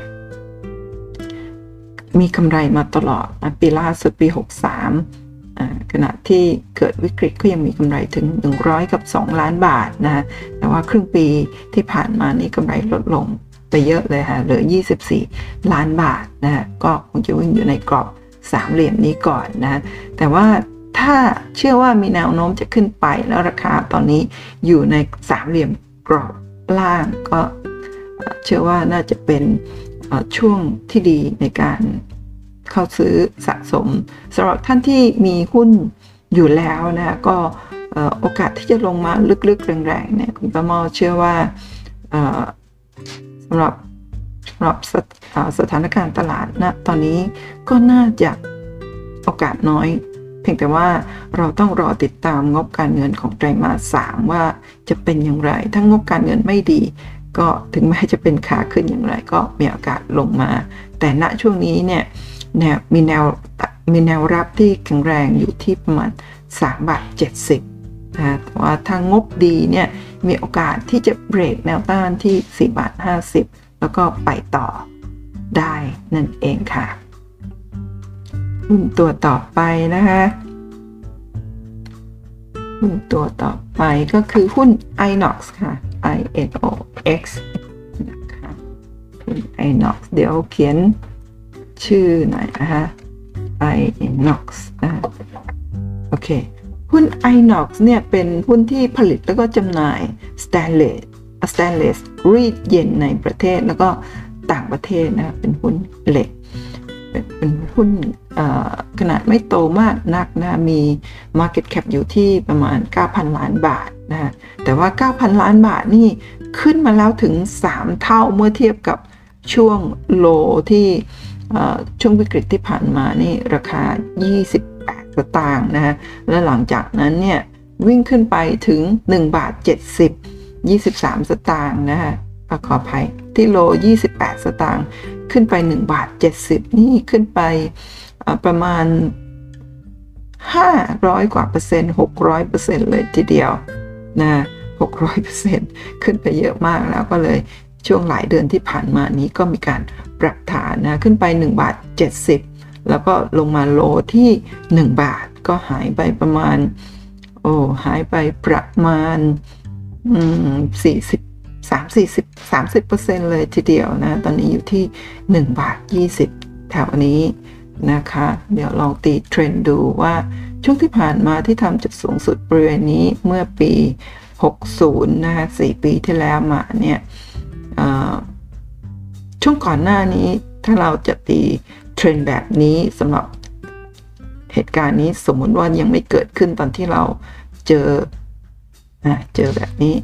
มีกำไรมาตลอดนะปีล่าสุดปี 63 ขณะที่เกิดวิกฤตก็ยังมีกำไรถึง 100 กับ 2 ล้านบาทนะแต่ว่าครึ่งปีที่ผ่านมานี่กำไรลดลงไปเยอะเลยค่ะเหลือ 24 ล้านบาทนะก็คงจะวิ่งอยู่ในกรอบสามเหลี่ยมนี้ก่อนนะแต่ว่าถ้าเชื่อว่ามีแนวโน้มจะขึ้นไปแล้วราคาตอนนี้อยู่ในสามเหลี่ยมกรอบล่างก็เชื่อว่าน่าจะเป็นช่วงที่ดีในการ เข้าซื้อสะสมสำหรับท่านที่มีหุ้นอยู่แล้วนะก็โอกาสที่จะลงมาลึกๆแรงๆเนี่ยคุณป้ามาเชื่อว่าสำหรับสำหรับสสถานการณ์ตลาดนะตอนนี้ก็น่าจะโอกาสน้อย เพียงแต่ว่าเราต้องรอติดตามงบการเงินของไตรมาสสามว่าจะเป็นอย่างไร ถ้างบการเงินไม่ดี ก็ถึงแม้จะเป็นขาขึ้นอย่างไร ก็มีโอกาสลงมา แต่ณช่วงนี้เนี่ย แนวมีแนวมีแนวรับที่แข็งแรงอยู่ที่ประมาณ3บาท70นะแต่ว่าทางงบดีเนี่ยมีโอกาสที่จะเบรกแนวต้านที่4บาท50 แล้วก็ไปต่อได้นั่นเองค่ะหุ้นตัวต่อไปนะคะหุ้นตัวต่อไปก็คือหุ้น Inox ค่ะ I N O X นะคะหุ้น Inox เดี๋ยวเขียน ชื่อหน่อยนะคะ Inox นะโอเค หุ้น Inox เนี่ย เป็นหุ้นที่ผลิตแล้วก็จำหน่าย Stainless Stainless รีดเย็นในประเทศแล้วก็ต่างประเทศนะเป็นหุ้นเหล็ก เป็นหุ้นขนาดไม่โตมากนักนะมี Market Cap อยู่ที่ประมาณ 9,000 ล้านบาทนะแต่ว่า 9,000 ล้านบาทนี่ขึ้นมาแล้วถึง 3 เท่าเมื่อเทียบกับช่วงโลที่ ช่วงวิกฤตที่ผ่านมานี่ราคา 28สตางค์นะฮะและหลังจากนั้นเนี่ยวิ่งขึ้นไปถึง 1 บาท 70 23 สตางค์นะฮะขออภัยที่โล 28 สตางค์ขึ้นไป 1 บาท 70 นี่ขึ้นไปประมาณ 500 กว่าเปอร์เซ็นต์ 600 เปอร์เซ็นต์เลยทีเดียวนะ600 เปอร์เซ็นต์ขึ้นไปเยอะมากแล้วก็เลยช่วงหลายเดือนที่ผ่านมานี้ก็มีการ ปรับฐานนะขึ้นไป 1 บาท 70 แล้วก็ลงมาโลที่ 1 บาทก็หายไปประมาณ โอ้หายไปประมาณ40 30 30 30เลยทีเดียวนะ ตอนนี้อยู่ที่1บาท20แถวนี้นะคะ เดี๋ยวลองตีเทรนด์ดูว่าช่วงที่ผ่านมาที่ทำจุดสูงสุดบริเวณนี้เมื่อปี 60 นะคะ4ปีที่แล้วมาเนี่ย ช่วงก่อนหน้านี้ถ้าเราจะตีเทรนแบบนี้สำหรับเหตุการณ์นี้สมมุติว่ายังไม่เกิดขึ้นตอนที่เราเจอนะเจอแบบนี้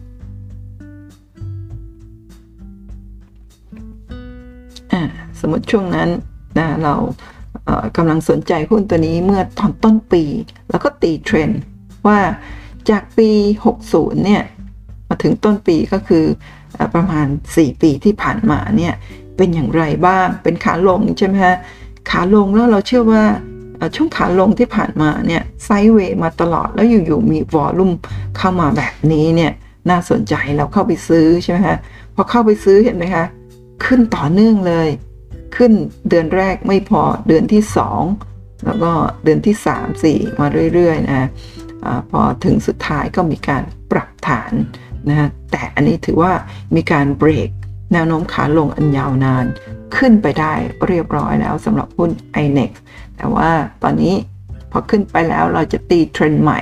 สมมติช่วงนั้นนะเรากำลังสนใจหุ้นตัวนี้เมื่อตอนต้นปี แล้วก็ตีเทรนว่าจากปี 60 เนี่ย มาถึงต้นปีก็คือประมาณ 4 ปีที่ผ่านมาเนี่ย เป็นอย่างไรบ้าง เป็นขาลงใช่ไหมฮะขาลงแล้วเราเชื่อว่าช่วงขาลงที่ผ่านมาเนี่ยไซด์เวย์มาตลอดแล้วอยู่ๆมีวอลลุ่มเข้ามาแบบนี้เนี่ยน่าสนใจเราเข้าไปซื้อใช่ไหมฮะพอเข้าไปซื้อเห็นไหมคะขึ้นต่อเนื่องเลย ขึ้นเดือนแรกไม่พอเดือนที่ 2 แล้วก็เดือนที่ 3 4 มาเรื่อยๆนะอพอถึงสุดท้ายก็มีการปรับฐานนะฮะแต่อันนี้ถือว่ามีการเบรก แนวโน้มขาลงอันยาวนานขึ้นไปได้เรียบร้อยแล้วสำหรับหุ้น iNex แต่ว่าตอนนี้พอขึ้นไปแล้วเราจะตีเทรนด์ใหม่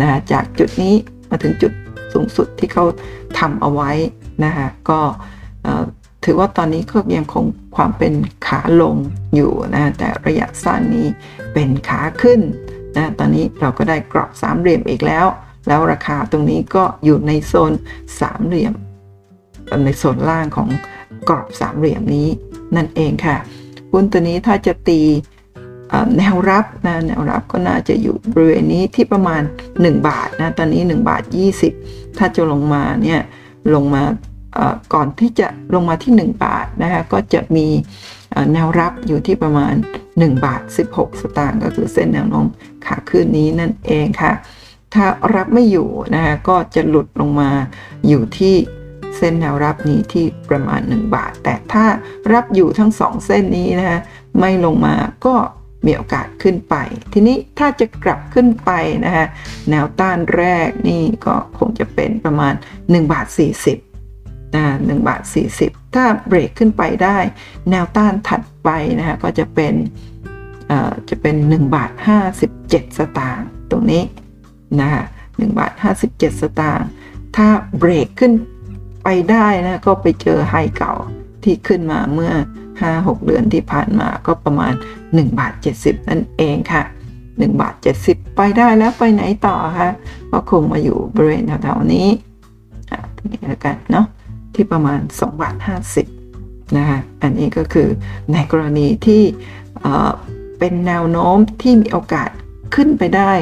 นะจากจุดนี้มาถึงจุดสูงสุดที่เขาทำเอาไว้นะคะก็ถือว่าตอนนี้ก็ยังคงความเป็นขาลงอยู่นะแต่ระยะสั้นนี้เป็นขาขึ้นนะตอนนี้เราก็ได้กรอบสามเหลี่ยมอีกแล้ว แล้วราคาตรงนี้ก็อยู่ในโซนสามเหลี่ยม ในโซนล่างของกรอบสามเหลี่ยมนี้นั่นเองค่ะ หุ้นตัวนี้ถ้าจะตีแนวรับนะแนวรับก็น่าจะอยู่บริเวณนี้ที่ประมาณ 1 บาทนะตอนนี้ 1 บาท 20 ถ้าจะลงมาเนี่ยลงมาก่อนที่จะลงมาที่ 1 บาทนะคะก็จะมีแนวรับอยู่ที่ประมาณ 1 บาท 16 สตางค์ก็คือเส้นแนวโน้มขาขึ้นนี้นั่นเองค่ะ ถ้ารับไม่อยู่นะคะก็จะหลุดลงมาอยู่ที่ เส้นแนวรับนี้ที่ประมาณ 1 บาท แต่ถ้ารับอยู่ทั้ง 2 เส้นนี้นะคะไม่ลงมาก็มีโอกาสขึ้นไป ทีนี้ถ้าจะกลับขึ้นไปนะคะแนวต้านแรกนี่ก็คงจะเป็นประมาณ 1 บาท 40นะ1บาท 40 ถ้าเบรกขึ้นไปได้ แนวต้านถัดไปนะคะก็จะเป็นจะเป็น 1 บาท 57 สตางค์ตรงนี้นะคะหนึ่งบาทห้าสิบเจ็ดสตางค์ถ้าเบรกขึ้น ไปได้นะก็ไปเจอไฮเก่าที่ขึ้นมาเมื่อ 5-6 เดือนที่ผ่านมาก็ประมาณ1บาท70 นั่นเองค่ะ1บาท70 ไปได้แล้วไปไหนต่อคะก็คงมาอยู่บริเวณแถวๆนี้อะตรงนี้แล้วกันเนาะที่ประมาณ2บาท50นะคะอันนี้ก็คือในกรณีที่เป็นแนวโน้มที่มีโอกาสขึ้นไปได้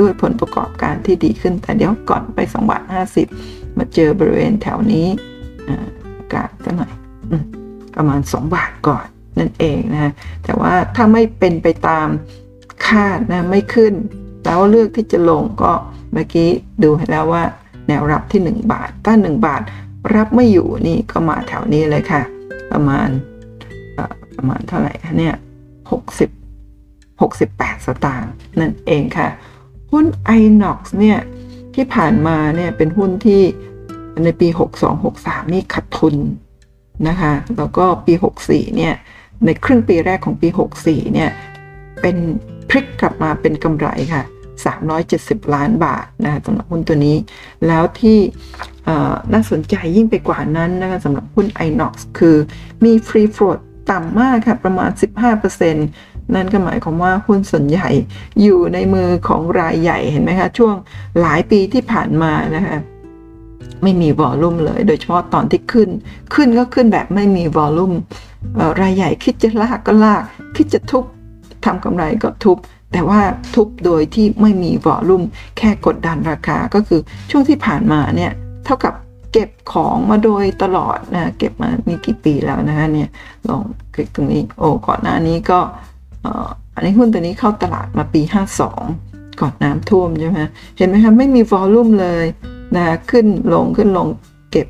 ด้วยผลประกอบการที่ดีขึ้นแต่เดี๋ยวก่อนไป2บาท50 มาเจอบริเวณแถวนี้กาศก็หน่อยประมาณ 2 บาทก่อนนั่นเองนะแต่ว่าถ้าไม่เป็นไปตามคาดนะไม่ขึ้น แล้วเลือกที่จะลงก็เมื่อกี้ดูให้แล้วว่า แนวรับที่ 1 บาท ถ้า 1 บาทรับไม่อยู่นี่ก็มาแถวนี้เลยค่ะ ประมาณประมาณเท่าไหร่เนี่ย60 68 สตางค์นั่นเองค่ะ หุ้น iNox เนี่ย ที่ผ่านมาเนี่ยเป็นหุ้นที่ในปี 62-63 นี่ขาดทุนนะคะแล้วก็ปี 64 เนี่ยในครึ่งปีแรกของปี 64 เนี่ยเป็นพลิกกลับมาเป็นกำไรค่ะ 370 ล้านบาทนะคะสำหรับหุ้นตัวนี้ แล้วที่น่าสนใจยิ่งไปกว่านั้นนะคะสำหรับหุ้น iNox คือมีฟรีโฟลดต่ำมากค่ะ ประมาณ 15% นั่นก็หมายความว่าหุ้นส่วนใหญ่อยู่ในมือของรายใหญ่เห็นไหมคะ ช่วงหลายปีที่ผ่านมานะคะไม่มีวอลลุ่มเลย โดยเฉพาะตอนที่ขึ้น ขึ้นก็ขึ้นแบบไม่มีวอลลุ่มรายใหญ่คิดจะลากก็ลาก คิดจะทุบทำกำไรก็ทุบ แต่ว่าทุบโดยที่ไม่มีวอลลุ่มแค่กดดันราคาก็คือช่วงที่ผ่านมาเนี่ยเท่ากับเก็บของมาโดยตลอดนะเก็บมานี่กี่ปีแล้วนะฮะเนี่ยลองคลิกตรงนี้โอ้ก่อนหน้านี้ก็ อันนี้หุ้นตัวนี้เข้าตลาดมาปี 52 ก่อนน้ำท่วมใช่ไหมเห็นไหมคะไม่มีวอลลุ่มเลยนะขึ้นลงขึ้นลงเก็บ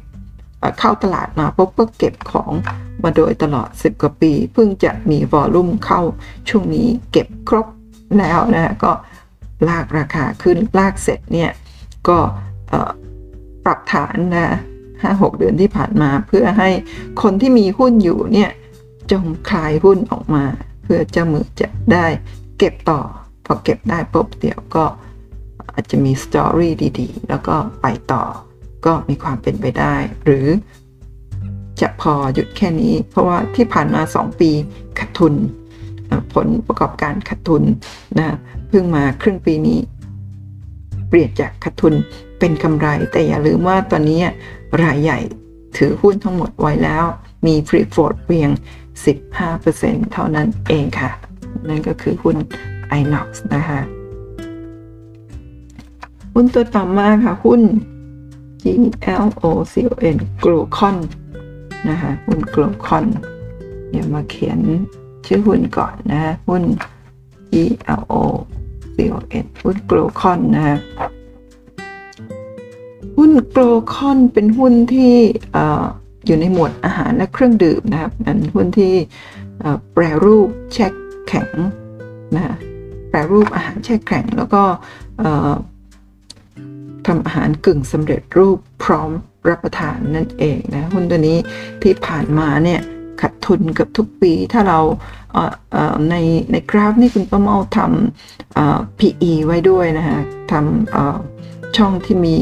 เข้าตลาดมาปุ๊บก็เก็บของมาโดยตลอด 10 กว่าปี เพิ่งจะมีวอลลุ่มเข้าช่วงนี้เก็บครบแล้วนะก็ลากราคาขึ้นลากเสร็จเนี่ยก็ปรับฐานนะห้าหกเดือนที่ผ่านมาเพื่อให้คนที่มีหุ้นอยู่เนี่ยจงคลายหุ้นออกมา เพื่อเจ้ามือจะได้เก็บต่อ พอเก็บได้ปุ๊บเดี๋ยวก็อาจจะมีสตอรี่ดีๆ แล้วก็ไปต่อ ก็มีความเป็นไปได้ หรือจะพอหยุดแค่นี้ เพราะว่าที่ผ่านมา 2 ปีขาดทุน ผลประกอบการขาดทุนนะเพิ่งมาครึ่งปีนี้ เปลี่ยนจากขาดทุนเป็นกำไร แต่อย่าลืมว่าตอนนี้รายใหญ่ถือหุ้นทั้งหมดไว้แล้ว มีฟรีโฟลดเพียง 15%เท่านั้นเองค่ะ นั่นก็คือหุ้น iNox นะคะหุ้นตัวต่อมาค่ะหุ้น G L O C O N Glocon นะคะหุ้น Glocon เดี๋ยวมาเขียนชื่อหุ้นก่อนนะะหุ้น G L O C O N หุ้น Glocon นะหุ้น Glocon เป็นหุ้นที่ อยู่ในหมวดอาหารและเครื่องดื่มนะครับเป็นหุ้นที่แปรรูปแช่แข็งนะแปรรูปอาหารแช่แข็ง แล้วก็ทำอาหารกึ่งสำเร็จรูปพร้อมรับประทานนั่นเองนะหุ้นตัวนี้ที่ผ่านมาเนี่ยขัดทุนกับทุกปีถ้าเราในในกราฟนี่คุณป้าเมาทำ PE ไว้ด้วยนะฮะทำช่องที่มี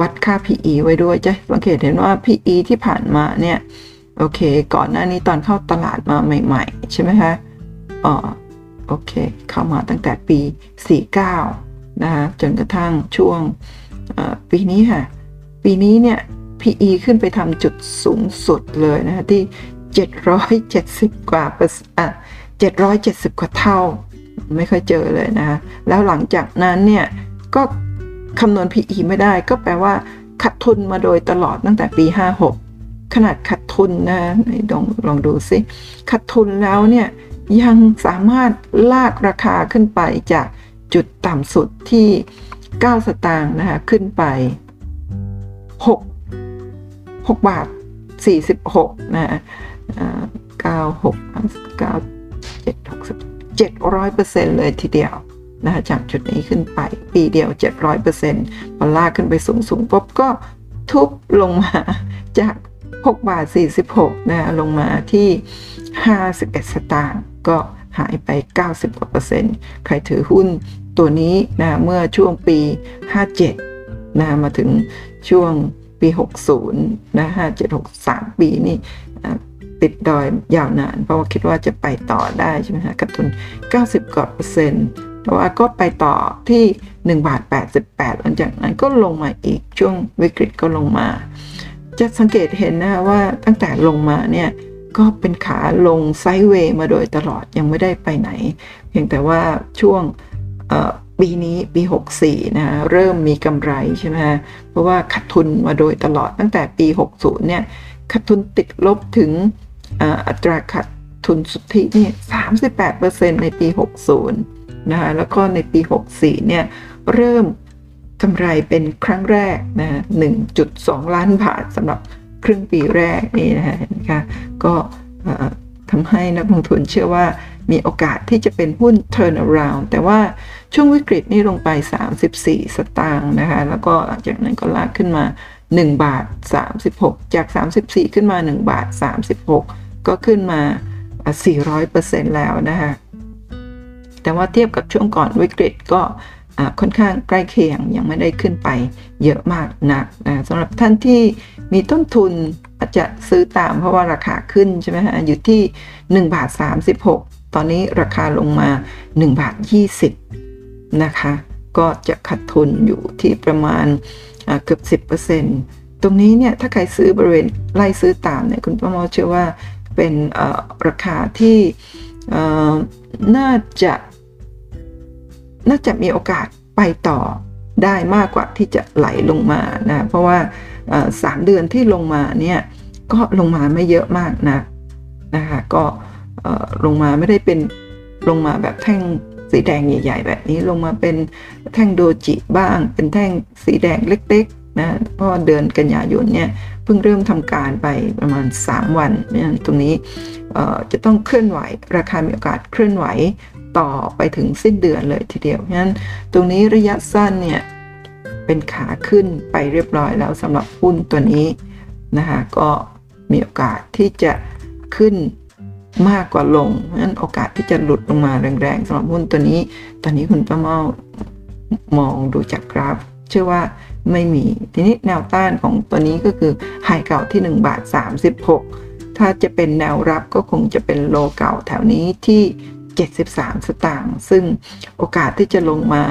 วัดค่า PE ไว้ด้วยจะสังเกตเห็นว่า PE ที่ผ่านมาเนี่ย โอเค ก่อนหน้านี้ตอนเข้าตลาดมาใหม่ๆ ใช่ไหมคะอ๋อโอเค เข้ามาตั้งแต่ปี 49 นะคะจนกระทั่งช่วงปีนี้ค่ะ ปีนี้เนี่ย PE ขึ้นไปทำจุดสูงสุดเลยนะคะที่ 770 กว่าเปอร์อะ770 กว่าเท่า ไม่ค่อยเจอเลยนะคะแล้วหลังจากนั้นเนี่ย ก็ คำนวณ PE ไม่ได้ก็แปลว่าขาดทุนมาโดยตลอดตั้งแต่ปี 56 ขนาดขาดทุนนะลองลองดูซิขาดทุนแล้วเนี่ยยังสามารถลากราคาขึ้นไปจากจุดต่ำสุดที่ 9 สตางค์นะคะขึ้นไป 6 6 บาท 46นะ9 6 9 7 6 700เปอร์เซ็นต์เลยทีเดียว นะคะจากจุดนี้ขึ้นไป ปีเดียว 700เปอร์เซ็นต์พอลากขึ้นไปสูงสูงปุ๊บก็ทุบลงมาจาก 6 บาท 46นะลงมาที่ 51 สตางค์ก็หายไป 90กว่าเปอร์เซ็นต์ใครถือหุ้นตัวนี้นะเมื่อช่วงปี 57นะมาถึงช่วงปี 60นะ57 63 ปีนี่ติดดอยยาวนาน เพราะว่าคิดว่าจะไปต่อได้ใช่ไหมฮะกระทุน 90กว่าเปอร์เซ็นต์ แต่ว่าก็ไปต่อที่ 1 บาท 88 หลังจากนั้นก็ลงมาอีกช่วงวิกฤตก็ลงมา จะสังเกตเห็นนะว่าตั้งแต่ลงมาเนี่ยก็เป็นขาลงไซด์เวย์มาโดยตลอดยังไม่ได้ไปไหน เพียงแต่ว่าช่วงปีนี้ปี 64 นะเริ่มมีกำไรใช่ไหมเพราะว่าขาดทุนมาโดยตลอดตั้งแต่ปี 60 เนี่ยขาดทุนติดลบถึงอัตราขาดทุนสุทธินี่38%ในปี 60 นะคะแล้วก็ในปี 64 เนี่ย เริ่มกำไรเป็นครั้งแรกนะ1.2 ล้านบาทสำหรับครึ่งปีแรกนี่นะคะก็ทำให้นักลงทุนเชื่อว่ามีโอกาสที่จะเป็นหุ้น turn around แต่ว่าช่วงวิกฤตนี่ลงไป 34 สตางค์นะคะ แล้วก็หลังจากนั้นก็ลากขึ้นมา 1 บาท 36 จาก 34 ขึ้นมา 1 บาท 36 ก็ขึ้นมา 400%แล้วนะคะ แต่ว่าเทียบกับช่วงก่อนวิกฤตก็ค่อนข้างใกล้เคียงยังไม่ได้ขึ้นไปเยอะมากนักนะสำหรับท่านที่มีต้นทุนอาจจะซื้อตามเพราะว่าราคาขึ้นใช่ไหมฮะอยู่ที่1บาท36 ตอนนี้ราคาลงมา1บาท20นะคะก็จะขาดทุนอยู่ที่ประมาณเกือบ 10%ตรงนี้เนี่ยถ้าใครซื้อบริเวณไล่ซื้อตามเนี่ยคุณประมอเชื่อว่าเป็นราคาที่น่าจะ น่าจะมีโอกาสไปต่อได้มากกว่าที่จะไหลลงมานะเพราะว่าสามเดือนที่ลงมาเนี่ยก็ลงมาไม่เยอะมากนะนะคะก็ลงมาไม่ได้เป็นลงมาแบบแท่งสีแดงใหญ่ ๆ แบบนี้ลงมาเป็นแท่งโดจิบ้าง เป็นแท่งสีแดงเล็กๆนะเพราะเดือนกันยายนเนี่ยเพิ่งเริ่มทำการไปประมาณ 3 วันเนี่ยตรงนี้จะต้องเคลื่อนไหว ราคามีโอกาสเคลื่อนไหว ต่อไปถึงสิ้นเดือนเลยทีเดียวงั้นตรงนี้ระยะสั้นเนี่ยเป็นขาขึ้นไปเรียบร้อยแล้วสำหรับหุ้นตัวนี้นะคะก็มีโอกาสที่จะขึ้นมากกว่าลงงั้นโอกาสที่จะหลุดลงมาแรงๆสำหรับหุ้นตัวนี้ ตอนนี้คุณป้าเมามองดูจากกราฟ เชื่อว่าไม่มี ทีนี้แนวต้านของตัวนี้ก็คือไฮเก่าที่ 1 บาท 36 ถ้าจะเป็นแนวรับก็คงจะเป็นโลเก่าแถวนี้ที่ 73 สตางค์ซึ่งโอกาสที่จะลงมา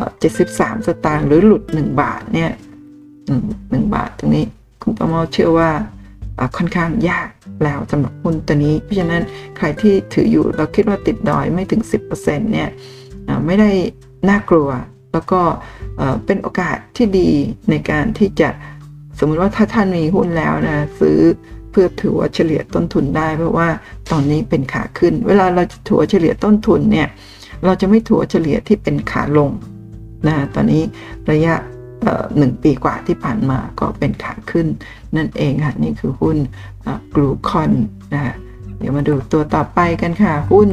73 สตางค์หรือหลุด 1 บาทเนี่ยหนึ่งบาทตรงนี้คุณประมอเชื่อว่าค่อนข้างยากแล้วสำหรับหุ้นตัวนี้ เพราะฉะนั้นใครที่ถืออยู่เราคิดว่าติดดอยไม่ถึง 10%เนี่ยไม่ได้น่ากลัว แล้วก็เป็นโอกาสที่ดีในการที่จะสมมุติว่าถ้าท่านมีหุ้นแล้วนะซื้อ เพื่อถือว่าเฉลี่ยต้นทุนได้ เพราะว่าตอนนี้เป็นขาขึ้น เวลาเราจะถัวเฉลี่ยต้นทุนเนี่ยเราจะไม่ถัวเฉลี่ยที่เป็นขาลงนะตอนนี้ระยะหนึ่งปีกว่าที่ผ่านมาก็เป็นขาขึ้น นั่นเองค่ะนี่คือหุ้นกลูคอนนะเดี๋ยวมาดูตัวต่อไปกันค่ะ หุ้น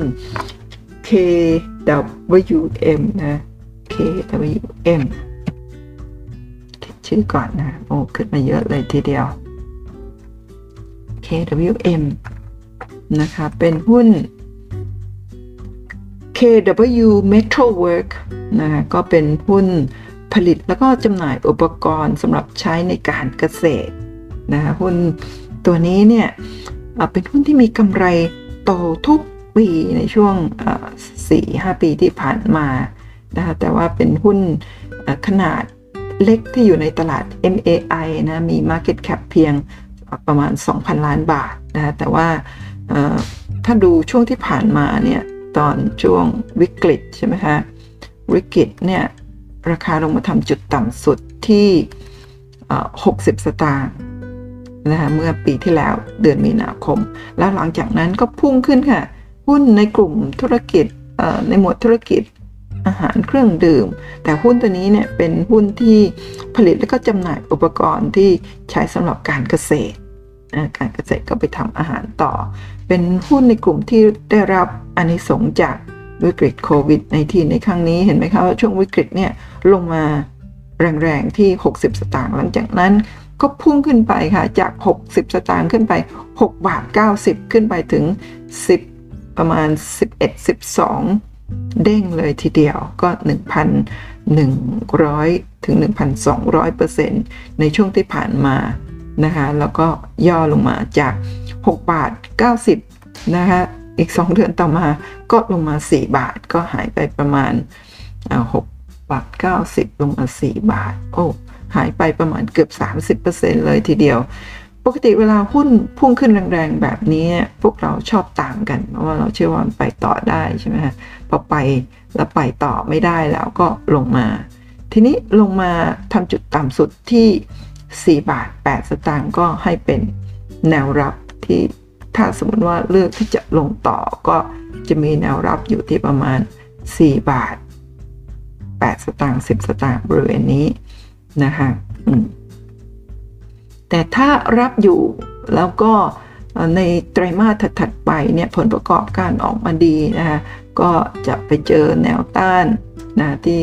KWM นะ KWM ชื่อก่อนนะ โอ้ ขึ้นมาเยอะเลยทีเดียว KWM นะคะ เป็นหุ้น KW Metalwork นะคะก็เป็นหุ้นผลิตแล้วก็จำหน่ายอุปกรณ์สำหรับใช้ในการเกษตรนะคะหุ้นตัวนี้เนี่ยเป็นหุ้นที่มีกำไรโตทุกปีในช่วง 4-5 ปีที่ผ่านมานะคะแต่ว่าเป็นหุ้นขนาดเล็กที่อยู่ในตลาด MAI นะ มี Market Cap เพียง ประมาณ 2,000 ล้านบาทนะแต่ว่าถ้าดูช่วงที่ผ่านมาเนี่ยตอนช่วงวิกฤตใช่ไหมคะวิกฤตเนี่ยราคาลงมาทำจุดต่ำสุดที่ 60 สตางค์นะคะเมื่อปีที่แล้วเดือนมีนาคม แล้วหลังจากนั้นก็พุ่งขึ้นค่ะ หุ้นในกลุ่มธุรกิจในหมวดธุรกิจ อาหารเครื่องดื่ม แต่หุ้นตัวนี้เนี่ยเป็นหุ้นที่ผลิตและก็จำหน่ายอุปกรณ์ที่ใช้สำหรับการเกษตร การเกษตรก็ไปทำอาหารต่อ เป็นหุ้นในกลุ่มที่ได้รับอานิสงจากวิกฤตโควิดในที่ในครั้งนี้เห็นไหมคะว่าช่วงวิกฤตเนี่ยลงมาแรงๆที่ 60 สตางค์หลังจากนั้นก็พุ่งขึ้นไปค่ะจาก 60 สตางค์ขึ้นไป 6 บาท 90 ขึ้นไปถึง 10 ประมาณ 11 12 เด้งเลยทีเดียวก็ 1,100 ถึง 1,200เปอร์เซ็นต์ในช่วงที่ผ่านมานะคะ แล้วก็ย่อลงมาจาก 6 บาท 90 นะคะ อีก 2 เดือนต่อมาก็ลงมา 4 บาทก็หายไปประมาณ 6 บาท 90 ลงมา 4 บาท โอ้ หายไปประมาณเกือบ 30%เลยทีเดียว ปกติเวลาหุ้นพุ่งขึ้นแรงๆ แบบนี้ พวกเราชอบตามกัน เพราะว่าเราเชื่อว่ามันไปต่อได้ใช่ไหมฮะพอไปแล้วไปต่อไม่ได้แล้วก็ลงมา ทีนี้ลงมาทำจุดต่ำสุดที่ 4 บาท 8 สตางค์ก็ให้เป็นแนวรับที่ถ้าสมมติว่าเลือกที่จะลงต่อก็จะมีแนวรับอยู่ที่ประมาณ 4 บาท 8 สตางค์10 สตางค์บริเวณนี้นะคะอืม แต่ถ้ารับอยู่แล้วก็ในไตรมาสถัดไปเนี่ยผลประกอบการออกมาดีนะคะก็จะไปเจอแนวต้านนะที่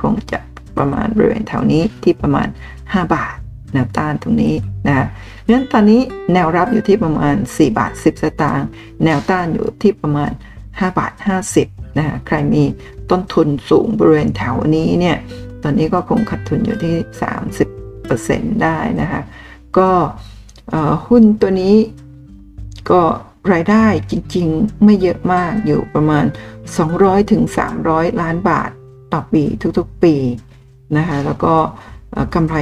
คงจะประมาณบริเวณแถวนี้ที่ประมาณ 5 บาทแนวต้านตรงนี้นะเพราะฉะนั้นตอนนี้แนวรับอยู่ที่ประมาณ 4 บาท 10 สตางค์แนวต้านอยู่ที่ประมาณ 5 บาท 50นะใครมีต้นทุนสูงบริเวณแถวนี้เนี่ยตอนนี้ก็คงขาดทุนอยู่ที่ 30%ได้นะคะ ก็หุ้นตัวนี้ก็รายได้จริงๆ ไม่เยอะมากอยู่ประมาณ 200ถึง300 ล้านบาทต่อปีทุกๆปีนะคะแล้วก็กำไร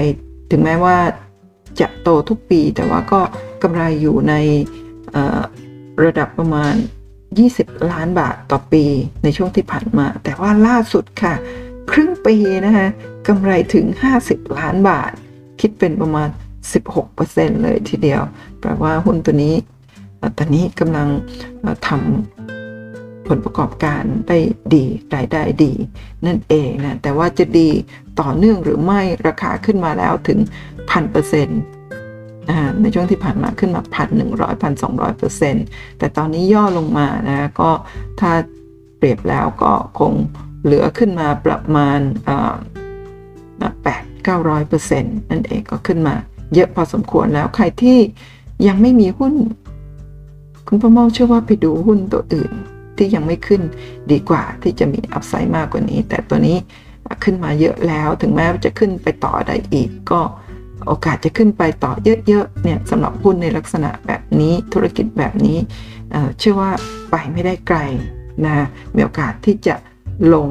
ถึงแม้ว่าจะโตทุกปี แต่ว่าก็กำไรอยู่ในระดับประมาณ 20 ล้านบาทต่อปีในช่วงที่ผ่านมา แต่ว่าล่าสุดค่ะ ครึ่งปีนะคะกำไรถึง 50 ล้านบาท คิดเป็นประมาณ 16%เลยทีเดียว แปลว่าหุ้นตัวนี้ตอนนี้กำลังทำผลประกอบการได้ดีรายได้ดี นั่นเองนะ แต่ว่าจะดีต่อเนื่องหรือไม่ราคาขึ้นมาแล้วถึงพันเปอร์เซ็นต์ในช่วงที่ผ่านมาขึ้นมาพันหนึ่งร้อยพันสองร้อยเปอร์เซ็นต์แต่ตอนนี้ย่อลงมานะก็ถ้าเปรียบแล้วก็คงเหลือขึ้นมาประมาณแปดเก้าร้อยเปอร์เซ็นต์นั่นเองก็ขึ้นมา เยอะพอสมควรแล้วใครที่ยังไม่มีหุ้น คุณพ่อเมาเชื่อว่าไปดูหุ้นตัวอื่นที่ยังไม่ขึ้นดีกว่าที่จะมีอัพไซด์มากกว่านี้ แต่ตัวนี้ขึ้นมาเยอะแล้วถึงแม้จะขึ้นไปต่อได้อีก ก็โอกาสจะขึ้นไปต่อเยอะๆเนี่ยสำหรับหุ้นในลักษณะแบบนี้ธุรกิจแบบนี้เชื่อว่าไปไม่ได้ไกลนะมีโอกาสที่จะลง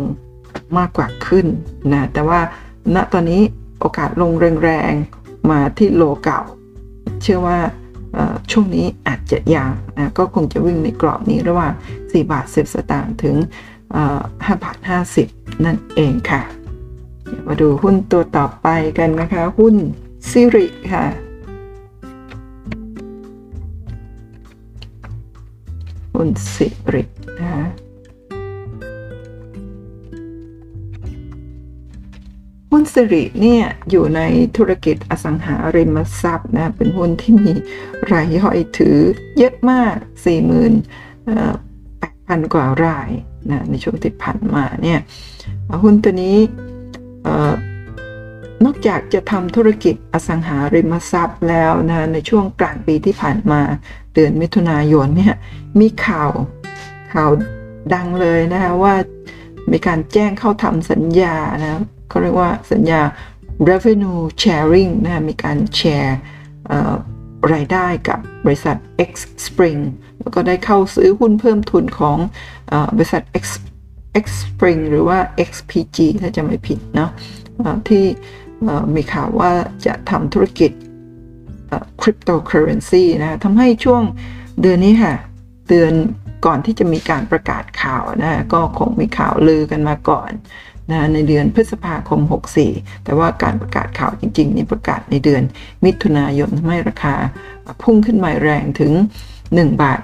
มากกว่าขึ้นนะแต่ว่าณตอนนี้โอกาสลงแรง มาที่โลเก่า เชื่อว่าช่วงนี้อาจจะยังนะก็คงจะวิ่งในกรอบนี้ระหว่าง 4 บาท 10 สตางค์ถึง5บาท 50 นั่นเองค่ะ มาดูหุ้นตัวต่อไปกันนะคะ หุ้นซิริค่ะหุ้นซิรินะคะ หุ้นสิริเนี่ยอยู่ในธุรกิจอสังหาริมทรัพย์นะเป็นหุ้นที่มีรายย่อยถือเยอะมาก 48,000 กว่ารายนะในช่วงที่ผ่านมาเนี่ยหุ้นตัวนี้นอกจากจะทำธุรกิจอสังหาริมทรัพย์แล้วนะในช่วงกลางปีที่ผ่านมาเดือนมิถุนายนเนี่ยมีข่าวข่าวดังเลยนะคะว่ามีการแจ้งเข้าทำสัญญานะ เขาเรียกว่าสัญญา revenue sharing นะมีการแชร์รายได้กับบริษัท X Spring แล้วก็ได้เข้าซื้อหุ้นเพิ่มทุนของบริษัท X X Spring หรือว่า XPG ถ้าจะไม่ผิดเนาะที่มีข่าวว่าจะทำธุรกิจคริปโตเคอเรนซีนะทำให้ช่วงเดือนนี้ค่ะ เดือนก่อนที่จะมีการประกาศข่าวนะ ก็คงมีข่าวลือกันมาก่อน นะในเดือนพฤษภาคม 64 แต่ว่าการประกาศข่าวจริงๆนี่ประกาศในเดือนมิถุนายนทำให้ราคาพุ่งขึ้นมาแรงถึง 1 บาท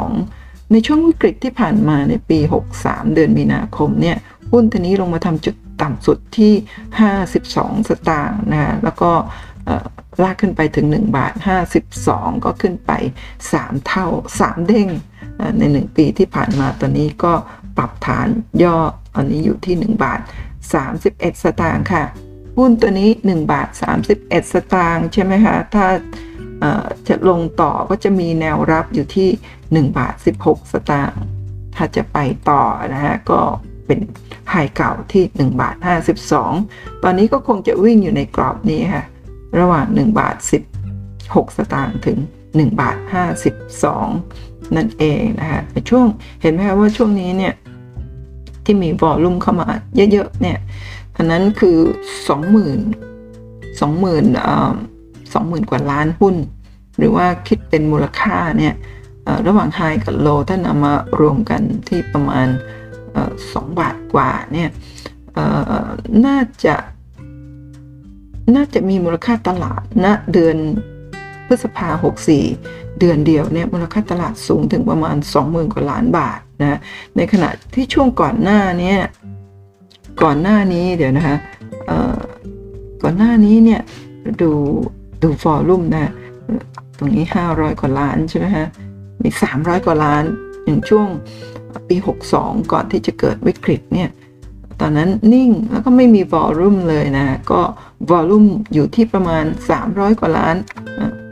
52 ในช่วงวิกฤตที่ผ่านมาในปี 63 เดือนมีนาคมเนี่ยหุ้นตัวนี้ลงมาทำจุดต่ำสุดที่ 52 สตางค์นะแล้วก็ลากขึ้นไปถึง 1 บาท 52 ก็ขึ้นไป 3 เท่า 3 เด้งใน 1 ปีที่ผ่านมาตอนนี้ก็ปรับฐานย่อ อันนี้อยู่ที่ 1 บาท 31 สตางค์ค่ะ หุ้นตัวนี้ 1 บาท 31 สตางค์ใช่ไหมคะถ้าจะลงต่อก็จะมีแนวรับอยู่ที่ 1 บาท 16 สตางค์ถ้าจะไปต่อนะฮะก็เป็นไฮเก่าที่ 1 บาท 52 ตอนนี้ก็คงจะวิ่งอยู่ในกรอบนี้ค่ะ ระหว่าง 1 บาท 16 สตางค์ถึง 1 บาท 52 นั่นเองนะคะในช่วงเห็นไหมคะว่าช่วงนี้เนี่ย ที่มีวอลลุ่มเข้ามาเยอะๆเนี่ยอันนั้นคือสองหมื่นสองหมื่นสองหมื่นกว่าล้านหุ้น หรือว่าคิดเป็นมูลค่าเนี่ยระหว่างไฮกับโลถ้านำมารวมกันที่ประมาณสองบาทกว่าเนี่ยน่าจะน่าจะมีมูลค่าตลาดณนะเดือนพฤษภาหกสี่เดือนเดียวเนี่ยมูลค่าตลาดสูงถึงประมาณ 20,000 กว่าล้านบาท นะในขณะที่ช่วงก่อนหน้านี้ก่อนหน้านี้เดี๋ยวนะคะก่อนหน้านี้เนี่ยดูดูฟอร์ลุ่มนะตรงนี้ 500 กว่าล้านใช่ไหมฮะมี 300 กว่าล้านอย่างช่วงปี 62 ก่อนที่จะเกิดวิกฤตเนี่ยตอนนั้นนิ่งแล้วก็ไม่มีวอลลุ่มเลยนะ ก็วอลลุ่มอยู่ที่ประมาณ 300 กว่าล้าน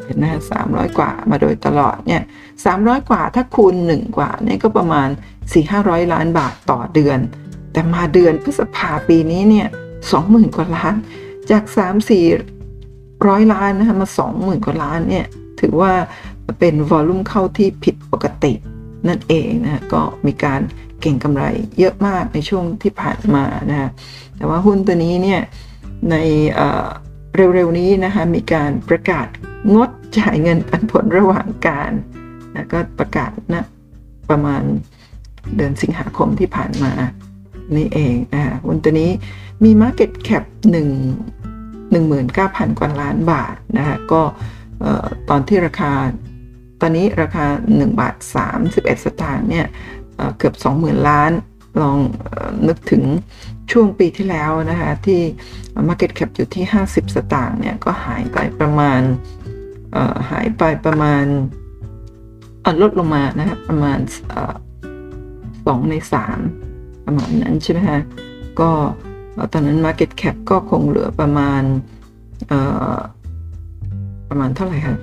เห็นไหมฮะ300กว่ามาโดยตลอดเนี่ย300กว่าถ้าคูณ 1 กว่าเนี่ยก็ประมาณ 4-500 ล้านบาทต่อเดือน แต่มาเดือนพฤษภาปีนี้เนี่ย20,000กว่าล้าน จาก 3-4ร้อยล้านนะคะมา 20,000 กว่าล้านเนี่ยถือว่าเป็นวอลลุ่มเข้าที่ผิดปกตินั่นเองนะก็มีการเก่งกำไรเยอะมากในช่วงที่ผ่านมานะะแต่ว่าหุ้นตัวนี้เนี่ยใน เร็วๆนี้นะคะมีการประกาศงดจ่ายเงินปันผลระหว่างการนะก็ประกาศนะประมาณเดือนสิงหาคมที่ผ่านมานี่เองนะคะหุ้นตัวนี้มี Market Cap 1 19,000 กว่าล้านบาทนะคะก็ตอนที่ราคาตอนนี้ราคา 1 บาท 31 สตางค์เนี่ยเกือบ 20,000 ล้าน ลองนึกถึงช่วงปีที่แล้วนะคะ ที่ Market Cap อยู่ที่ 50 สตางค์เนี่ย ก็หายไปประมาณหายไปประมาณลดลงมานะครับประมาณสองในสามประมาณนั้นใช่ไหมฮะก็ตอนนั้น Market Cap ก็คงเหลือประมาณประมาณเท่าไหร่คะ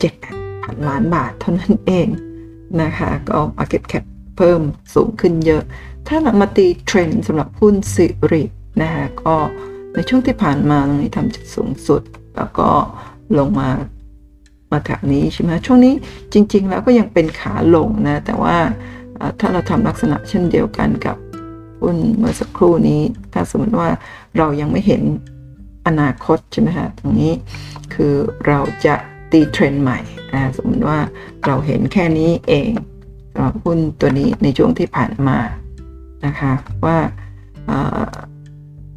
เจ็ดแปดพันล้านบาทเท่านั้นเองนะคะ ก็ Market Cap เพิ่มสูงขึ้นเยอะ ถ้าเรามาตีเทรนด์สำหรับหุ้นสิรินะคะก็ในช่วงที่ผ่านมาตรงนี้ทำจุดสูงสุด แล้วก็ลงมามาแถวนี้ใช่ไหมช่วงนี้จริง ๆ แล้วก็ยังเป็นขาลงนะ แต่ว่าถ้าเราทำลักษณะเช่นเดียวกันกับหุ้นเมื่อสักครู่นี้ ถ้าสมมติว่าเรายังไม่เห็นอนาคตใช่ไหมฮะตรงนี้คือเราจะตีเทรนด์ใหม่นะสมมติว่าเราเห็นแค่นี้เองสำหรับหุ้นตัวนี้ในช่วงที่ผ่านมา นะคะว่า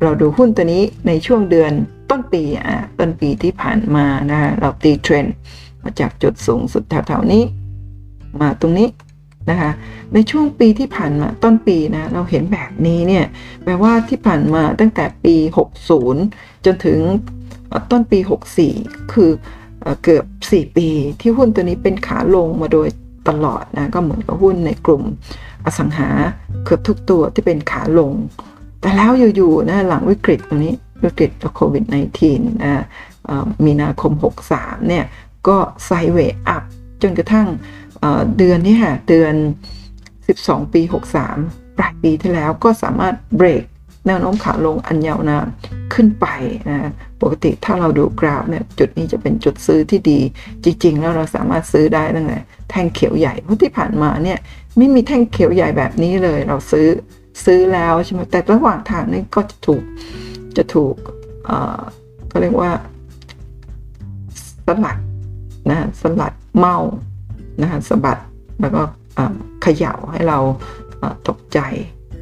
เราดูหุ้นตัวนี้ในช่วงเดือนต้นปีอะต้นปีที่ผ่านมานะเราตีเทรนด์มาจากจุดสูงสุดแถวๆนี้ มาตรงนี้นะคะในช่วงปีที่ผ่านมาต้นปีนะเราเห็นแบบนี้เนี่ยแปลว่าที่ผ่านมาตั้งแต่ปี 60 จนถึงต้นปี 64 คือเกือบ 4 ปีที่หุ้นตัวนี้เป็นขาลงมาโดย ตลอดนะก็เหมือนกับหุ้นในกลุ่มอสังหาเกือบทุกตัวที่เป็นขาลง แต่แล้วอยู่ๆนะหลังวิกฤตตรงนี้วิกฤตโควิด -19 นะมีนาคม 63 เนี่ย ก็ไซเวอัพจนกระทั่งเดือนนี้ค่ะเดือน 12 ปี 63 ปลายปีที่แล้วก็สามารถเบรกแนวโน้มขาลงอันยาวนานขึ้นไปนะ ปกติถ้าเราดูกราฟเนี่ยจุดนี้จะเป็นจุดซื้อที่ดี จริง ๆ แล้วเราสามารถซื้อได้ตั้งแต่แท่งเขียวใหญ่เพราะที่ผ่านมาเนี่ยไม่มีแท่งเขียวใหญ่แบบนี้เลย เราซื้อซื้อแล้วใช่ไหมแต่ระหว่างทางนี่ก็จะถูกจะถูกก็เรียกว่าสลัดนะสลัดเมานะคะสะบัดแล้วก็เขย่าให้เราตกใจ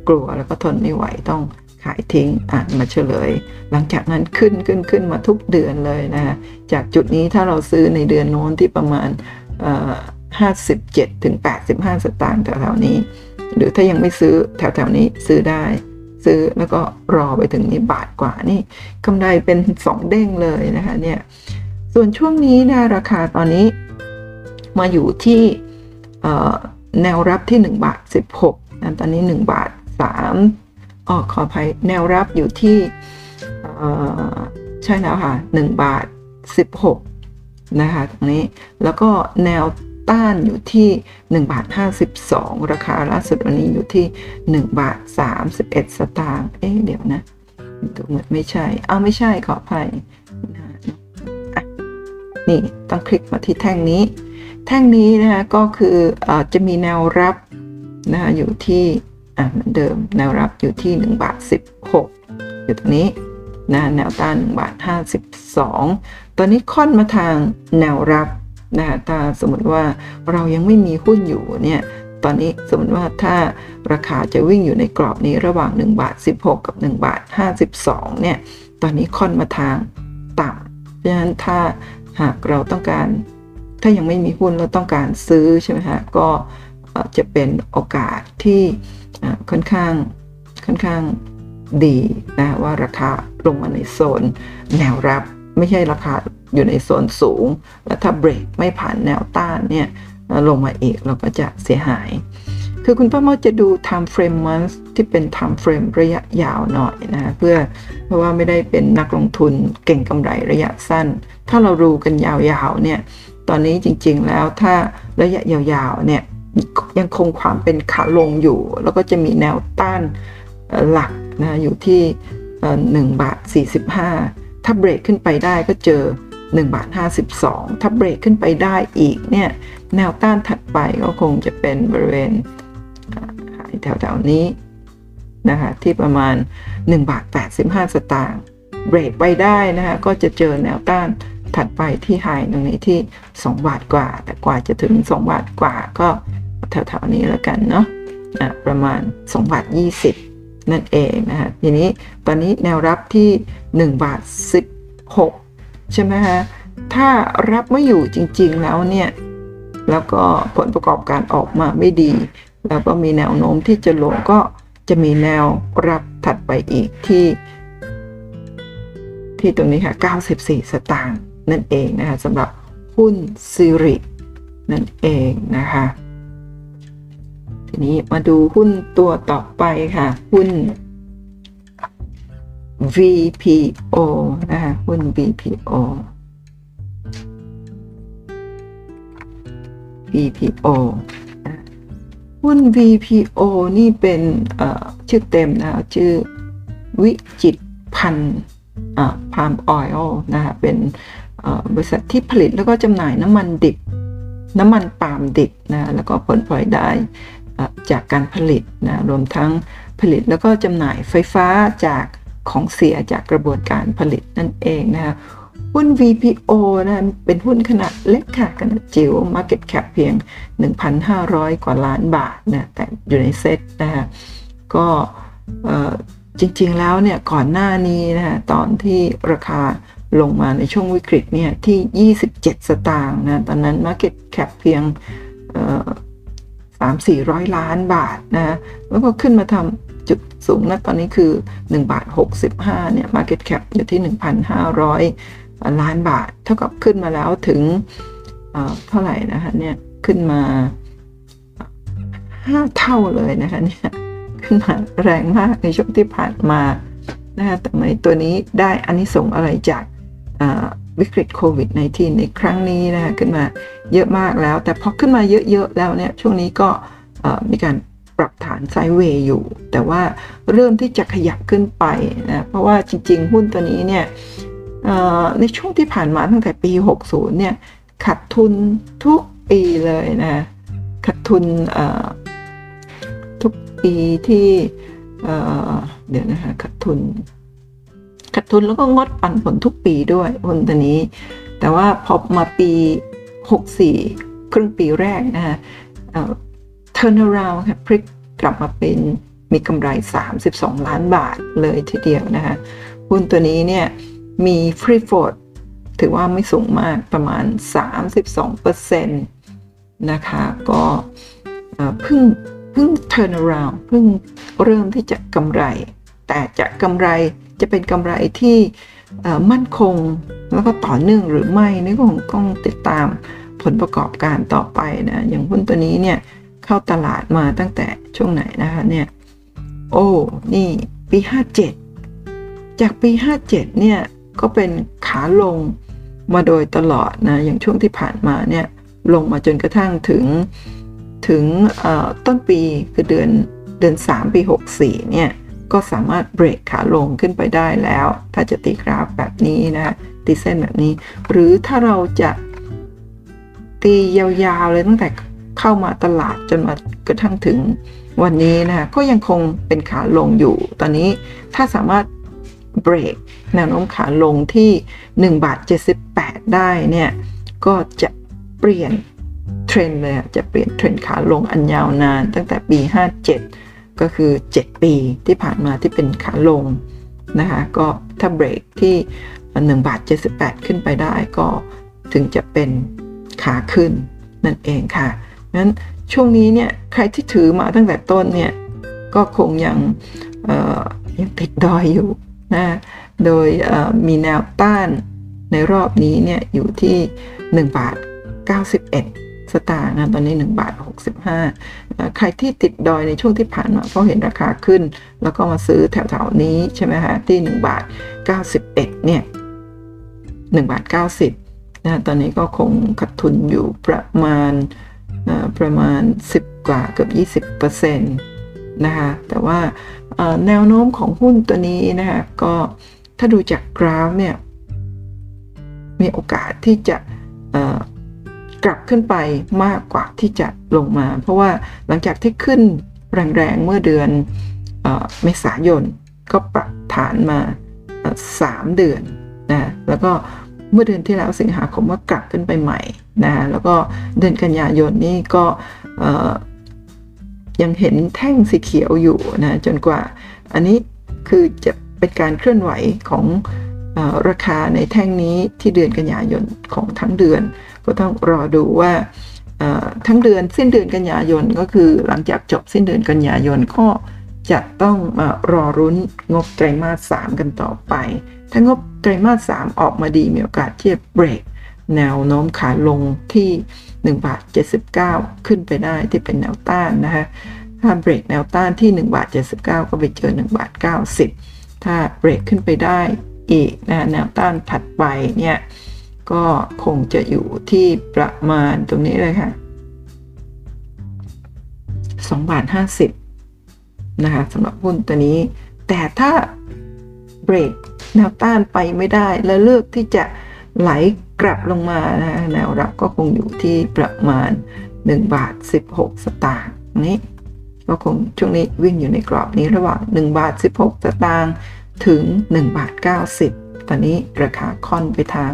กลัวแล้วก็ทนไม่ไหวต้องายทิ้งอะมาเฉลย หลังจากนั้นขึ้นขึ้นขึ้นมาทุกเดือนเลยนะจากจุดนี้ถ้าเราซื้อในเดือนโน้นที่ประมาณ57ถึง85 สตางค์แถวๆนี้ หรือถ้ายังไม่ซื้อแถวๆนี้ซื้อได้ ซื้อแล้วก็รอไปถึงนี้บาทกว่านี่กำไรเป็น 2 เด้งเลยนะคะเนี่ยส่วนช่วงนี้นะราคาตอนนี้มาอยู่ที่แนวรับที่ 1 บาท 16นะตอนนี้ 1 บาท 3 อ๋อขออภัยแนวรับอยู่ที่ใช่แล้วค่ะ1บาท 16 นะคะตรงนี้แล้วก็แนวต้านอยู่ที่1บาท52 ราคาล่าสุดวันนี้อยู่ที่1บาท31 สตางค์เอ๊ะเดี๋ยวนะดูเหมือนไม่ใช่เอาไม่ใช่ขออภัยนี่ต้องคลิกมาที่แท่งนี้ แท่งนี้นะคะก็คืออจะมีแนวรับนะคะอยู่ที่ อ่าเหมือนเดิมแนวรับอยู่ที่1บาท16 อยู่ตรงนี้นะแนวต้าน1บาท52 ตอนนี้ค่อนมาทางแนวรับนะถ้าสมมติว่าเรายังไม่มีหุ้นอยู่เนี่ยตอนนี้สมมติว่าถ้าราคาจะวิ่งอยู่ในกรอบนี้ระหว่าง1บาท16 กับ1บาท52เนี่ยตอนนี้ค่อนมาทางต่ำเพราะฉะนั้นถ้าหากเราต้องการถ้ายังไม่มีหุ้นเราต้องการซื้อใช่ไหมฮะก็จะเป็นโอกาสที่ ค่อนข้างค่อนข้างดีนะว่าราคาลงมาในโซนแนวรับไม่ใช่ราคาอยู่ในโซนสูง แล้วถ้าเบรกไม่ผ่านแนวต้านเนี่ยลงมาอีกเราก็จะเสียหาย คือคุณป้าเมาจะดู time frame month ที่เป็น time frame ระยะยาวหน่อยนะเพื่อเพราะว่าไม่ได้เป็นนักลงทุนเก่งกำไรระยะสั้น ถ้าเราดูกันยาวๆเนี่ยตอนนี้จริงๆแล้วถ้าระยะยาวๆเนี่ย ยังคงความเป็นขาลงอยู่ แล้วก็จะมีแนวต้านหลักนะอยู่ที่1บาท45 ถ้าเบรกขึ้นไปได้ก็เจอ1บาท52 ถ้าเบรกขึ้นไปได้อีกเนี่ยแนวต้านถัดไปก็คงจะเป็นบริเวณแถวๆนี้นะคะที่ประมาณ1บาท85 สตางค์เบรกไปได้นะคะก็จะเจอแนวต้านถัดไปที่ไฮตรงนี้ที่ 2 บาทกว่า แต่กว่าจะถึง 2 บาทกว่าก็ แถวๆนี้แล้วกันเนาะะประมาณ2บาท20 นั่นเองนะฮะทีนี้ตอนนี้แนวรับที่ 1 บาท 16 ใช่ไหมฮะถ้ารับไม่อยู่จริงๆแล้วเนี่ย แล้วก็ผลประกอบการออกมาไม่ดี แล้วก็มีแนวโน้มที่จะลงก็จะมีแนวรับถัดไปอีกที่ ที่ตรงนี้ค่ะ 94 สตางค์นั่นเองนะคะสำหรับหุ้นซิรินั่นเองนะคะ ทีนี้มาดูหุ้นตัวต่อไปค่ะ หุ้น VPO นะคะหุ้น VPO VPO หุ้น VPO นี่เป็นชื่อเต็มนะชื่อวิจิตพันพามออยล์นะคะเป็นบริษัทที่ผลิตแล้วก็จำหน่ายน้ำมันดิบ น้ำมันปาล์มดิบนะแล้วก็ผลพลอยได้ จากการผลิตนะรวมทั้งผลิตแล้วก็จำหน่ายไฟฟ้าจากของเสียจากกระบวนการผลิตนั่นเองนะคะหุ้น VPO นะเป็นหุ้นขนาดเล็กค่ะขนาดจิ๋ว Market Cap เพียง 1,500 กว่าล้านบาทนะแต่อยู่ในเซ็ตนะคะก็จริงๆแล้วเนี่ยก่อนหน้านี้นะตอนที่ราคาลงมาในช่วงวิกฤตเนี่ยที่ 27 สตางค์นะตอนนั้น Market Cap เพียง สามสี่ร้อยล้านบาทนะแล้วก็ขึ้นมาทำจุดสูงนะตอนนี้คือ 1 บาท 65เนี่ย Market Cap อยู่ที่ 1,500 ล้านบาท เท่ากับขึ้นมาแล้วถึงเท่าไหร่นะคะเนี่ยขึ้นมาห้าเท่าเลยนะคะเนี่ยขึ้นมาแรงมากในช่วงที่ผ่านมานะคะแต่ในตัวนี้ได้อันนี้ส่งอะไรจาก วิกฤตโควิด -19 ในครั้งนี้นะคะขึ้นมาเยอะมากแล้ว แต่พอขึ้นมาเยอะๆแล้วเนี่ยช่วงนี้ก็มีการปรับฐานไซด์เวย์อยู่ แต่ว่าเริ่มที่จะขยับขึ้นไปนะเพราะว่าจริง ๆ หุ้นตัวนี้เนี่ยในช่วงที่ผ่านมาตั้งแต่ปี 60 เนี่ยขาดทุนทุกปีเลยนะขาดทุนทุกปีที่เดี๋ยวนะคะขาดทุน ขาดทุนแล้วก็งดปันผลทุกปีด้วยหุ้นตัวนี้ แต่ว่าพอมาปี 64 ครึ่งปีแรกนะฮะ turn around ค่ะพลิกกลับมาเป็นมีกำไร 32 ล้านบาทเลยทีเดียวนะคะหุ้นตัวนี้เนี่ยมี free float ถือว่าไม่สูงมากประมาณ 32%นะคะก็เพิ่งเพิ่ง turn around เพิ่งเริ่มที่จะกำไร แต่จะกำไร จะเป็นกำไรที่มั่นคงแล้วก็ต่อเนื่องหรือไม่นี่ก็คงต้องติดตามผลประกอบการต่อไปนะอย่างหุ้นตัวนี้เนี่ยเข้าตลาดมาตั้งแต่ช่วงไหนนะคะเนี่ยโอ้นี่ปี 57 จากปี 57 เนี่ยก็เป็นขาลงมาโดยตลอดนะอย่างช่วงที่ผ่านมาเนี่ยลงมาจนกระทั่งถึงถึงต้นปีคือเดือนเดือน 3 ปี 64 เนี่ย ก็สามารถเบรกขาลงขึ้นไปได้แล้ว ถ้าจะตีกราฟแบบนี้นะตีเส้นแบบนี้ หรือถ้าเราจะตียาวๆเลยตั้งแต่เข้ามาตลาดจนมากระทั่งถึงวันนี้นะก็ยังคงเป็นขาลงอยู่ ตอนนี้ถ้าสามารถเบรกแนวโน้มขาลงที่1บาท78 ได้เนี่ยก็จะเปลี่ยนเทรนเลยจะเปลี่ยนเทรนขาลงอันยาวนานตั้งแต่ปี 57 ก็คือ 7 ปีที่ผ่านมาที่เป็นขาลงนะคะก็ถ้าเบรกที่1บาท78 ขึ้นไปได้ก็ถึงจะเป็นขาขึ้นนั่นเองค่ะนั้นช่วงนี้เนี่ยใครที่ถือมาตั้งแต่ต้นเนี่ยก็คงยังยังติดดอยอยู่นะโดยมีแนวต้านในรอบนี้เนี่ยอยู่ที่ 1 บาท 91ส ตางค์นะตอนนี้ 1 บาท 65ใครที่ติดดอยในช่วงที่ผ่านมาเพราะเห็นราคาขึ้น แล้วก็มาซื้อแถวๆนี้ใช่ไหมฮะที่ 1 บาท 91เนี่ย1บาท 90นะตอนนี้ก็คงขาดทุนอยู่ประมาณประมาณ 10 กว่าเกือบ20%นะคะแต่ว่าแนวโน้มของหุ้นตัวนี้นะคะก็ถ้าดูจากกราฟเนี่ยมีโอกาสที่จะ กลับขึ้นไปมากกว่าที่จะลงมา เพราะว่าหลังจากที่ขึ้นแรงๆเมื่อเดือนเมษายนก็ปรับฐานมา 3 เดือนนะแล้วก็เมื่อเดือนที่แล้วสิงหาคมก็กลับขึ้นไปใหม่นะแล้วก็เดือนกันยายนนี่ก็ยังเห็นแท่งสีเขียวอยู่นะจนกว่า อันนี้คือจะเป็นการเคลื่อนไหวของอราคาในแท่งนี้ที่เดือนกันยายนของทั้งเดือน ก็ต้องรอดูว่าทั้งเดือนสิ้นเดือนกันยายนก็คือหลังจากจบสิ้นเดือนกันยายนก็จะต้องมารอรุ้นงบไตรมาส 3 กันต่อไป ถ้างบไตรมาส 3 ออกมาดีมีโอกาสที่จะเบรกแนวโน้มขาลงที่1บาท79 ขึ้นไปได้ที่เป็นแนวต้านนะคะถ้าเบรกแนวต้านที่1บาท79 ก็ไปเจอ1บาท90 ถ้าเบรกขึ้นไปได้อีกนะแนวต้านถัดไปเนี่ย ก็คงจะอยู่ที่ประมาณตรงนี้เลยค่ะ2บาท50 นะคะสำหรับหุ้นตัวนี้ แต่ถ้าเบรกแนวต้านไปไม่ได้ แล้วเลือกที่จะไหลกลับลงมานะแนวรับก็คงอยู่ที่ประมาณ 1 บาท 16 สตางค์นี้ก็คงช่วงนี้วิ่งอยู่ในกรอบนี้ระหว่าง 1 บาท 16 สตางค์ถึง 1 บาท 90 ตอนนี้ราคาค่อนไปทาง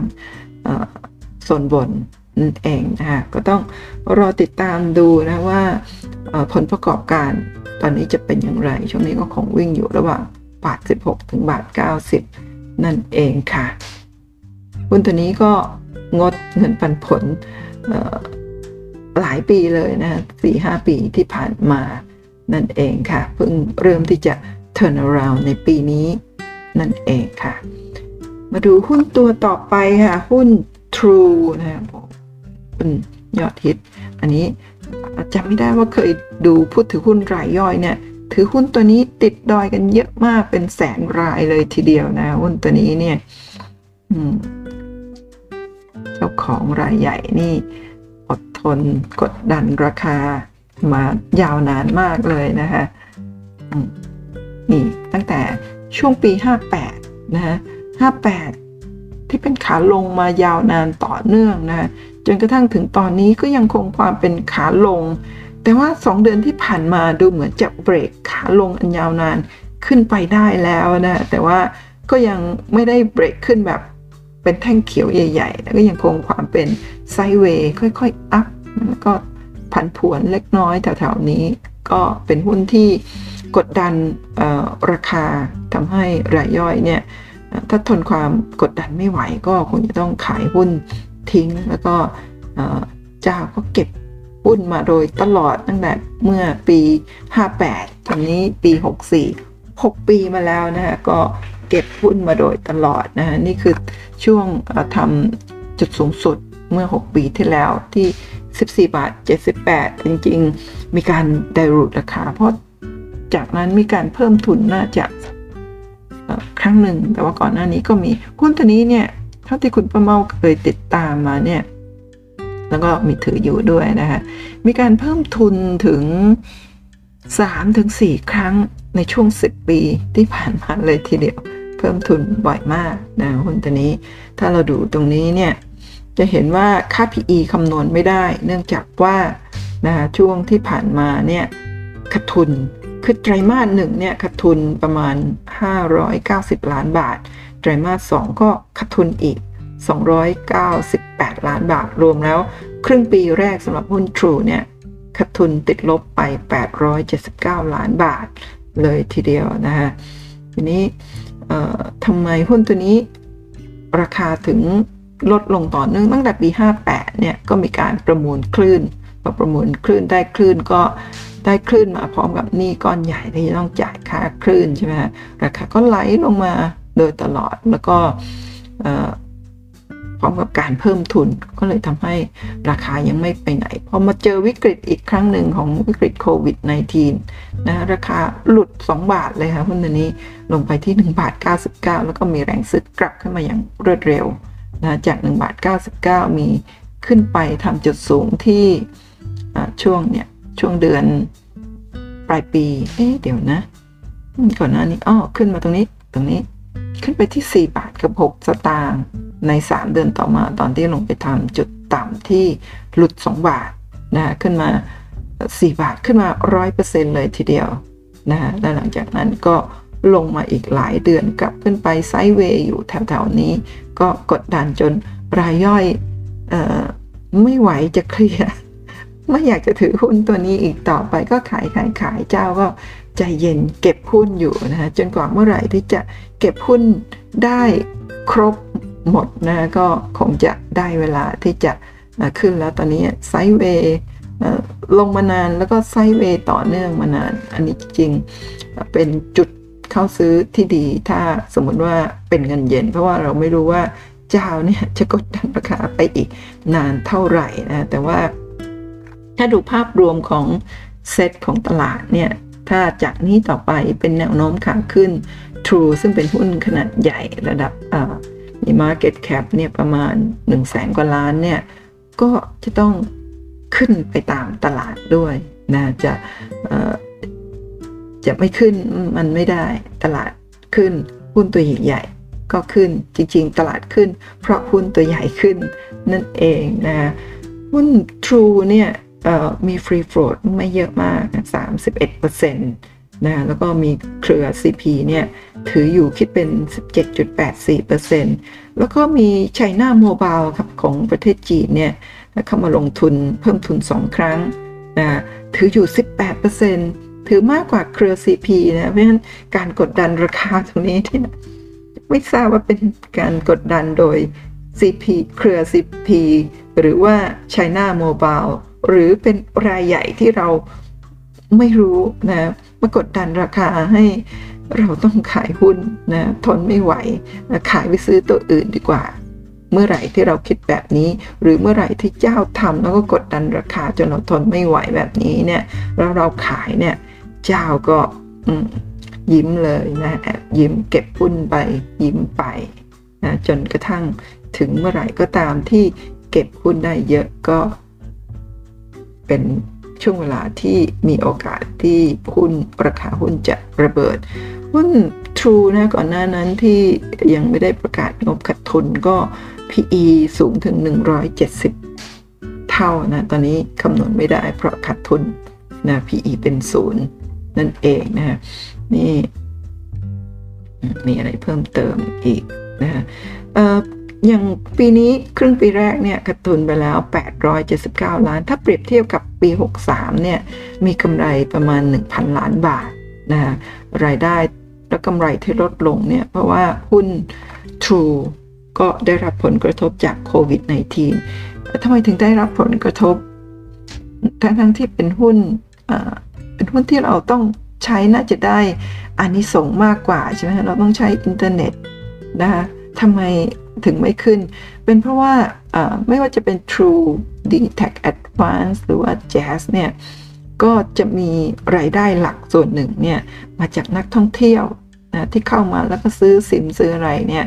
โซนบนนั่นเองนะคะก็ต้องรอติดตามดูนะว่าผลประกอบการตอนนี้จะเป็นอย่างไร ช่วงนี้ก็คงวิ่งอยู่ระหว่างบาท 16 ถึงบาท 90 นั่นเองค่ะหุ้นตัวนี้ก็งดเงินปันผลหลายปีเลยนะสี่ห้าปีที่ผ่านมานั่นเองค่ะ เพิ่งเริ่มที่จะ turn around ในปีนี้นั่นเองค่ะ มาดูหุ้นตัวต่อไปค่ะ หุ้น True นะครับหุ้นยอดฮิต อันนี้จำไม่ได้ว่าเคยดูพูดถึงหุ้นรายย่อยเนี่ย ถือหุ้นตัวนี้ติดดอยกันเยอะมากเป็นแสนรายเลยทีเดียวนะ หุ้นตัวนี้เนี่ยเจ้าของรายใหญ่นี่อดทนกดดันราคามายาวนานมากเลยนะคะนี่ตั้งแต่ช่วงปี 58 นะฮะ 58 ที่เป็นขาลงมายาวนานต่อเนื่องนะจนกระทั่งถึงตอนนี้ก็ยังคงความเป็นขาลง แต่ว่า 2 เดือนที่ผ่านมาดูเหมือนจะเบรกขาลงอันยาวนานขึ้นไปได้แล้วนะแต่ว่าก็ยังไม่ได้เบรกขึ้นแบบเป็นแท่งเขียวใหญ่ๆแล้วก็ยังคงความเป็นไซเวย์ค่อยๆอัพแล้วก็ผันผวนเล็กน้อยแถวๆนี้ก็เป็นหุ้นที่กดดันราคาทำให้รายย่อยเนี่ย ถ้าทนความกดดันไม่ไหวก็คงจะต้องขายหุ้นทิ้ง แล้วก็เจ้าก็เก็บหุ้นมาโดยตลอดตั้งแต่เมื่อปี 58ตอนนี้ปี 64 6 ปีมาแล้วนะฮะก็เก็บหุ้นมาโดยตลอดนะฮะนี่คือช่วงทำจุดสูงสุดเมื่อ 6 ปีที่แล้วที่ 14 บาท 78 จริง ๆ มีการไดรูดราคา เพราะจากนั้นมีการเพิ่มทุนน่าจะ ครั้งหนึ่ง แต่ว่าก่อนหน้านี้ก็มีหุ้นตัวนี้เนี่ยเท่าที่คุณประเมาเคยติดตามมาเนี่ยแล้วก็มีถืออยู่ด้วยนะคะมีการเพิ่มทุนถึง 3-4 ครั้งในช่วง 10 ปีที่ผ่านมาเลยทีเดียว เพิ่มทุนบ่อยมากนะหุ้นตัวนี้ ถ้าเราดูตรงนี้เนี่ยจะเห็นว่าค่า PE คำนวณไม่ได้ เนื่องจากว่านะช่วงที่ผ่านมาเนี่ยขาดทุน คือไตรมาสหนึ่งเนี่ยขาดทุนประมาณ 590 ล้านบาท ไตรมาสสองก็ขาดทุนอีก 298 ล้านบาท รวมแล้ว ครึ่งปีแรกสำหรับหุ้น True เนี่ยขาดทุนติดลบไป 879 ล้านบาทเลยทีเดียวนะฮะทีนี้ทำไมหุ้นตัวนี้ราคาถึงลดลงต่อเนื่องตั้งแต่ปี 58 เนี่ยก็มีการประมูลคลื่นพอประมูลคลื่นได้คลื่นก็ ได้คลื่นมาพร้อมกับหนี้ก้อนใหญ่ที่จะต้องจ่ายค่าคลื่นใช่ไหมราคาก็ไหลลงมาโดยตลอดแล้วก็พร้อมกับการเพิ่มทุนก็เลยทำให้ราคายังไม่ไปไหนพอมาเจอวิกฤตอีกครั้งหนึ่งของวิกฤตโควิด -19 นะราคาหลุด 2 บาทเลยค่ะหุ้นตัวนี้ลงไปที่ 1 บาท 99 แล้วก็มีแรงซื้อกลับขึ้นมาอย่างรวดเร็วนะจาก 1 บาท 99 มีขึ้นไปทำจุดสูงที่ช่วงเนี่ย ช่วงเดือนปลายปี เอ๊ะเดี๋ยวนะก่อนหน้านี้อ้อขึ้นมาตรงนี้ตรงนี้ขึ้นไปที่ 4 บาทกับ 6 สตางค์ใน 3 เดือนต่อมาตอนที่ลงไปทำจุดต่ำที่หลุด 2 บาทนะขึ้นมา 4 บาทขึ้นมา 100%เลยทีเดียวนะฮะและหลังจากนั้นก็ลงมาอีกหลายเดือนกลับขึ้นไปไซด์เวย์อยู่แถวๆนี้ ก็กดดันจนรายย่อยออไม่ไหวจะเคลียร์ ไม่อยากจะถือหุ้นตัวนี้อีกต่อไปก็ขายขายขายเจ้าก็ใจเย็นเก็บหุ้นอยู่นะฮะจนกว่าเมื่อไหร่ที่จะเก็บหุ้นได้ครบหมดนะก็คงจะได้เวลาที่จะขึ้นแล้วตอนนี้ไซด์เวย์ลงมานานแล้วก็ไซด์เวย์ต่อเนื่องมานาน อันนี้จริงเป็นจุดเข้าซื้อที่ดี ถ้าสมมติว่าเป็นเงินเย็น เพราะว่าเราไม่รู้ว่าเจ้าเนี่ยจะกดดันราคาไปอีกนานเท่าไหร่นะแต่ว่า ถ้าดูภาพรวมของเซตของตลาดเนี่ย ถ้าจากนี้ต่อไปเป็นแนวโน้มขาขึ้น True ซึ่งเป็นหุ้นขนาดใหญ่ระดับมี Market Cap เนี่ยประมาณ1นึ่งแสนกว่าล้านเนี่ย ก็จะต้องขึ้นไปตามตลาดด้วยนะจะจะไม่ขึ้นมันไม่ได้ตลาดขึ้นหุ้นตัวใหญ่ก็ขึ้นจริงๆ ตลาดขึ้น เพราะหุ้นตัวใหญ่ขึ้นนั่นเองนะหุ้น True เนี่ย มีฟรีโฟลดไม่เยอะมาก 31%นะแล้วก็มีเครือ CP เนี่ยถืออยู่คิดเป็น 17.84%แล้วก็มีไชน่าโมบายครับของประเทศจีนเนี่ยเข้ามาลงทุนเพิ่มทุน 2 ครั้งนะถืออยู่ 18%ถือมากกว่าเครือ CP นะเพราะฉะนั้นการกดดันราคาตรงนี้ที่ไม่ทราบว่าเป็นการกดดันโดย CP เครือ CP หรือว่า China Mobile หรือเป็นรายใหญ่ที่เราไม่รู้นะมากดดันราคาให้เราต้องขายหุ้นนะทนไม่ไหวนะขายไปซื้อตัวอื่นดีกว่า เมื่อไหร่ที่เราคิดแบบนี้ หรือเมื่อไหร่ที่เจ้าทำแล้วก็กดดันราคาจนเราทนไม่ไหวแบบนี้เนี่ยแล้วเราขายเนี่ยเจ้าก็ยิ้มเลยนะแอบยิ้มเก็บหุ้นไปยิ้มไปนะจนกระทั่งถึงเมื่อไหร่ก็ตามที่เก็บหุ้นได้เยอะก็ เป็นช่วงเวลาที่มีโอกาสที่หุ้นราคาหุ้นจะระเบิด หุ้น True นะก่อนหน้านั้นที่ยังไม่ได้ประกาศงบขาดทุนก็ PE สูงถึง 170 เท่านะ ตอนนี้คำนวณไม่ได้เพราะขาดทุนนะ PE เป็นศูนย์นั่นเองนะนี่มีอะไรเพิ่มเติมอีกนะ อย่างปีนี้ครึ่งปีแรกเนี่ยขาดทุนไปแล้ว 879 ล้าน ถ้าเปรียบเทียบกับปี 63 เนี่ยมีกำไรประมาณ 1,000 ล้านบาทนะฮะรายได้และกำไรที่ลดลงเนี่ยเพราะว่าหุ้น True ก็ได้รับผลกระทบจากโควิด -19 ทำไมถึงได้รับผลกระทบ ทั้งทั้งที่เป็นหุ้นเป็นหุ้นที่เราต้องใช้น่าจะได้อานิสงส์มากกว่าใช่ไหมเราต้องใช้อินเทอร์เน็ตนะคะทำไม ถึงไม่ขึ้น เป็นเพราะว่าไม่ว่าจะเป็น True d t a c Advance หรือว่า Jazz เนี่ยก็จะมีรายได้หลักส่วนหนึ่งเนี่ยมาจากนักท่องเที่ยวนะที่เข้ามาแล้วก็ซื้อสินซื้ออะไรเนี่ย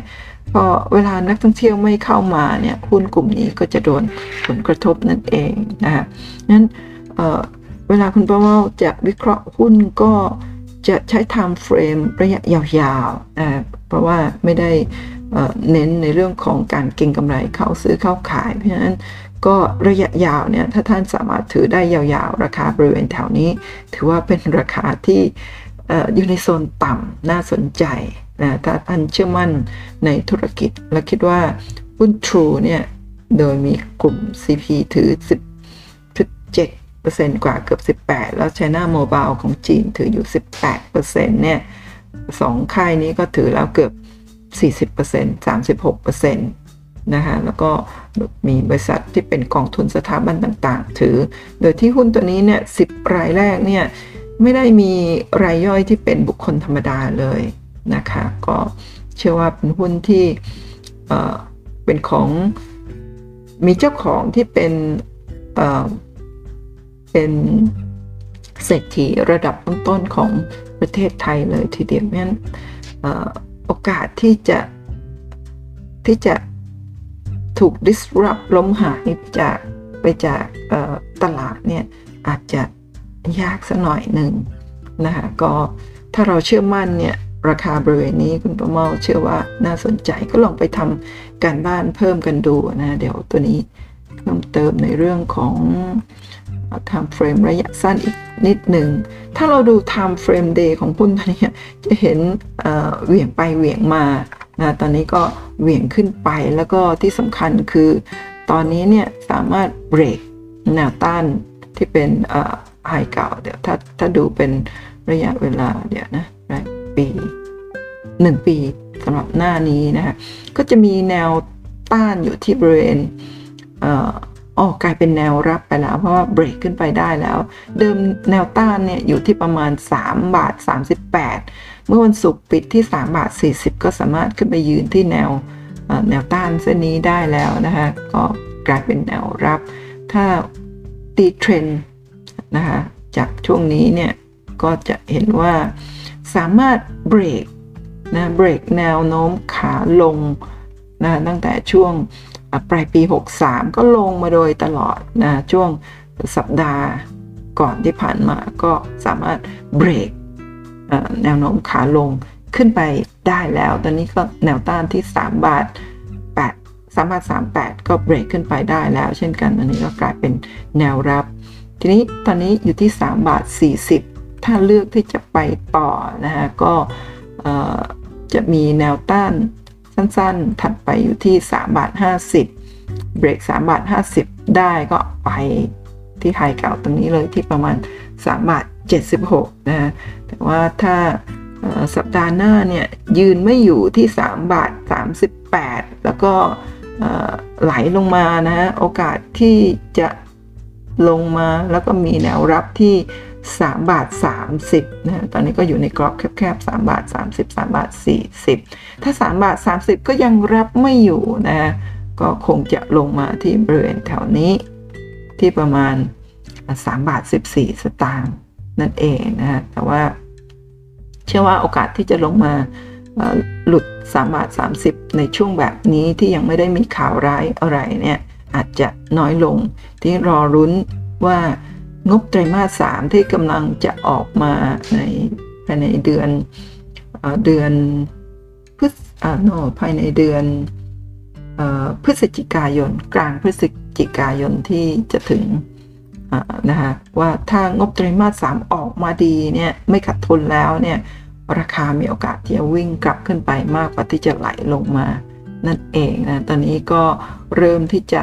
พอเวลานักท่องเที่ยวไม่เข้ามาเนี่ยหุ้นกลุ่มนี้ก็จะโดนผลกระทบนั่นเองนะคะนั้นเเวลาคุณป้าว่าจะวิเคราะห์หุ้นก็จะใช้ time frame ระยะยาวๆนะเพราะว่าไม่ได้ เน้นในเรื่องของการเก็งกำไรเข้าซื้อเข้าขาย เพราะฉะนั้นก็ระยะยาวเนี่ยถ้าท่านสามารถถือได้ยาวๆ ราคาบริเวณแถวนี้ ถือว่าเป็นราคาที่อยู่ในโซนต่ำน่าสนใจนะถ้าท่านเชื่อมั่นในธุรกิจ และคิดว่าหุ้น True เนี่ยโดยมีกลุ่ม CP ถือ10.7%กว่าเกือบ 18 แล้ว China Mobile ของจีนถืออยู่ 18%เนี่ยสองค่ายนี้ก็ถือแล้วเกือบ 40% 36%นะคะแล้วก็มีบริษัทที่เป็นกองทุนสถาบันต่างๆ ถือ โดยที่หุ้นตัวนี้เนี่ยสิรายแรกเนี่ยไม่ได้มีรายย่อยที่เป็นบุคคลธรรมดาเลยนะคะก็เชื่อว่าเป็นหุ้นที่เป็นของมีเจ้าของที่เป็นเเป็นเศรษฐีระดับต้นๆของประเทศไทยเลยทีเดียวนั้น โอกาสที่จะที่จะถูก disrupt ล้มหายจากไปจากตลาดเนี่ยอาจจะยากสักหน่อยหนึ่งนะคะก็ถ้าเราเชื่อมั่นเนี่ยราคาบริเวณนี้คุณประเมาเชื่อว่าน่าสนใจก็ลองไปทำการบ้านเพิ่มกันดูนะ เดี๋ยวตัวนี้เพิ่มเติมในเรื่องของ time frame ระยะสั้นอีกนิดหนึ่ง ถ้าเราดู time frame day ของหุ้นตัวนี้จะเห็นเหวี่ยงไปเหวี่ยงมานะตอนนี้ก็เหวี่ยงขึ้นไปแล้วก็ที่สำคัญคือ ตอนนี้เนี่ยสามารถเบรกแนวต้านที่เป็นไฮเก่าเดี๋ยวถ้าถ้าดูเป็นระยะเวลาเดี๋ยวนะปี1ปีสำหรับหน้านี้นะคะก็จะมีแนวต้านอยู่ที่บริเวณ อ๋อกลายเป็นแนวรับไปแล้ว เพราะว่าเบรกขึ้นไปได้แล้ว เดิมแนวต้านเนี่ยอยู่ที่ประมาณ 3 บาท 38 เมื่อวันศุกร์ปิดที่ 3 บาท 40 ก็สามารถขึ้นไปยืนที่แนวแนวต้านเส้นนี้ได้แล้วนะคะก็กลายเป็นแนวรับ ถ้าตีเทรนนะคะจากช่วงนี้เนี่ยก็จะเห็นว่าสามารถเบรกนะเบรกแนวโน้มขาลงนะตั้งแต่ช่วง ปลายปี 63 ก็ลงมาโดยตลอดนะช่วงสัปดาห์ก่อนที่ผ่านมาก็สามารถเบรกแนวโน้มขาลงขึ้นไปได้แล้ว ตอนนี้ก็แนวต้านที่ 3 บาท 8 3บาท38 ก็เบรกขึ้นไปได้แล้วเช่นกัน อันนี้ก็กลายเป็นแนวรับ ทีนี้ตอนนี้อยู่ที่ 3 บาท 40 ถ้าเลือกที่จะไปต่อนะฮะก็จะมีแนวต้าน สั้นๆ ถัดไปอยู่ที่3บาท50 เบรก3บาท50 ได้ก็ไปที่ไฮเก่าตรงนี้เลยที่ประมาณ3บาท76 นะแต่ว่าถ้าสัปดาห์หน้าเนี่ยยืนไม่อยู่ที่3บาท38 แล้วก็ไหลลงมานะฮะโอกาสที่จะลงมาแล้วก็มีแนวรับที่ 3 บาท 30นะตอนนี้ก็อยู่ในกรอบแคบๆ3บาท 30 3 บาท 40 ถ้า 3 บาท 30 ก็ยังรับไม่อยู่นะก็คงจะลงมาที่บริเวณแถวนี้ ที่ประมาณ 3 บาท 14 สตางค์นั่นเองนะแต่ว่า เชื่อว่าโอกาสที่จะลงมาหลุด3บาท30 ในช่วงแบบนี้ที่ยังไม่ได้มีข่าวร้ายอะไรเนี่ยอาจจะน้อยลงที่รอรุ้นว่า งบไตรมาสสามที่กำลังจะออกมาในภายในเดือนเดือนพฤษโนภายในเดือนพฤศจิกายน กลางพฤศจิกายนที่จะถึงนะคะว่าถ้างบไตรมาสสามออกมาดีเนี่ยไม่ขาดทุนแล้วเนี่ยราคามีโอกาสที่จะวิ่งกลับขึ้นไปมากกว่าที่จะไหลลงมานั่นเองนะตอนนี้ก็เริ่มที่จะ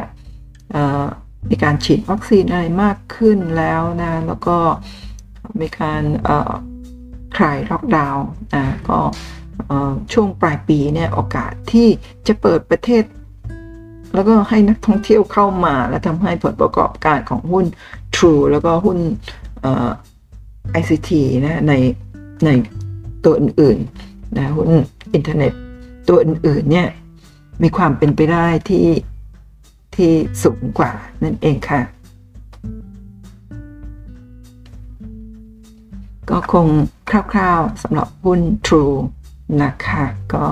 มีการฉีดวัคซีนอะไรมากขึ้นแล้วนะ แล้วก็มีการคลายล็อกดาวน์นะก็ช่วงปลายปีเนี่ยโอกาสที่จะเปิดประเทศ แล้วก็ให้นักท่องเที่ยวเข้ามา และทำให้ผลประกอบการของหุ้น True แล้วก็หุ้น ICT นะในในตัวอื่นๆนะหุ้นอินเทอร์เน็ตตัวอื่นๆเนี่ยมีความเป็นไปได้ที่ ที่สูงกว่านั่นเองค่ะ ก็คงคร่าวๆสำหรับหุ้น True นะคะ ก็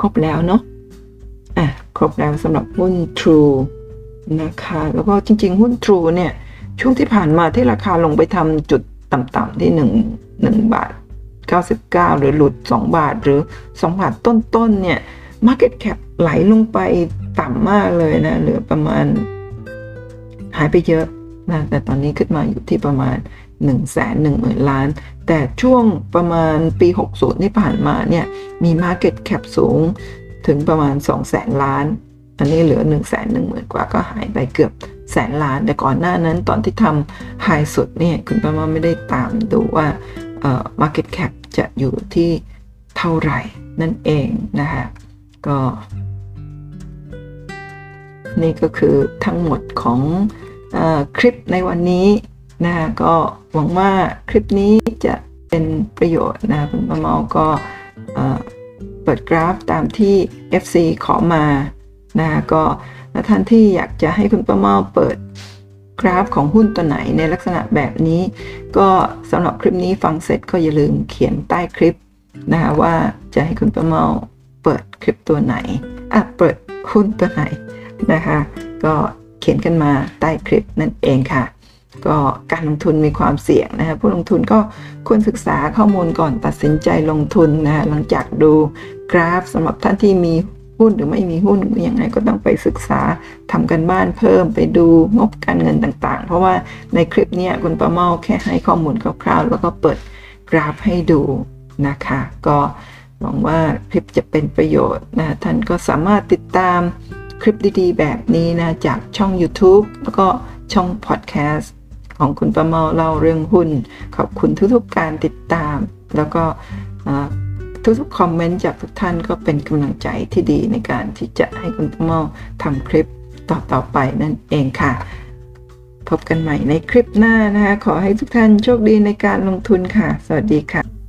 ครบแล้วเนาะอะครบแล้วสำหรับหุ้น True นะคะ แล้วก็จริง ๆ หุ้น True เนี่ย ช่วงที่ผ่านมาที่ราคาลงไปทำจุดต่ำๆที่ 1 1 บาท 99 หรือหลุด 2 บาทหรือ 2 บาทต้นๆเนี่ย Market Cap ไหลลงไป ต่ำมากเลยนะ เหลือประมาณ หายไปเยอะนะแต่ตอนนี้ขึ้นมาอยู่ที่ประมาณ1นึ่งแสนหนึ่งหมื่นล้าน แต่ช่วงประมาณปี 60 ที่ผ่านมาเนี่ย มี Market Cap สูงถึงประมาณ2แสนล้าน อันนี้เหลือ1นึ่งแสนหนึ่งหมื่นกว่าก็หายไปเกือบแสนล้าน แต่ก่อนหน้านั้นตอนที่ทำไฮสุดเนี่ย คุณป้ามาไม่ได้ตามดูว่า Market Cap จะอยู่ที่เท่าไหร่นั่นเองนะคะก็ นี่ก็คือทั้งหมดของอคลิปในวันนี้นะก็หวังว่าคลิปนี้จะเป็นประโยชน์นะคุณมะเมาก็เปิดกราฟตามที่ FC ขอมานะก็และท่านที่อยากจะให้คุณป้าเมาเปิดกราฟของหุ้นตัวไหนในลักษณะแบบนี้ ก็สำหรับคลิปนี้ฟังเสร็จก็อย่าลืมเขียนใต้คลิปนะคะว่าจะให้คุณป้าเมาเปิดคลิปตัวไหนอะเปิดหุ้นตัวไหน นะคะ ก็เขียนกันมาใต้คลิปนั่นเองค่ะ ก็การลงทุนมีความเสี่ยงนะคะผู้ลงทุนก็ควรศึกษาข้อมูลก่อนตัดสินใจลงทุนนะคะหลังจากดูกราฟสำหรับท่านที่มีหุ้นหรือไม่มีหุ้นยังไงก็ต้องไปศึกษาทำกันบ้านเพิ่มไปดูงบการเงินต่างๆ เพราะว่าในคลิปนี้คุณประเมาแค่ให้ข้อมูลคร่าวๆ แล้วก็เปิดกราฟให้ดูนะคะ ก็หวังว่าคลิปจะเป็นประโยชน์นะท่านก็สามารถติดตาม คลิปดีๆ แบบนี้นะจากช่อง YouTube แล้วก็ช่องพอดแคสต์ของคุณประเมาเล่าเรื่องหุ้น ขอบคุณทุกๆการติดตาม แล้วก็ทุกๆคอมเมนต์จากทุกท่านก็เป็นกำลังใจที่ดีในการที่จะให้คุณประเมาทำคลิปต่อๆไปนั่นเองค่ะ พบกันใหม่ในคลิปหน้านะคะ ขอให้ทุกท่านโชคดีในการลงทุนค่ะ สวัสดีค่ะ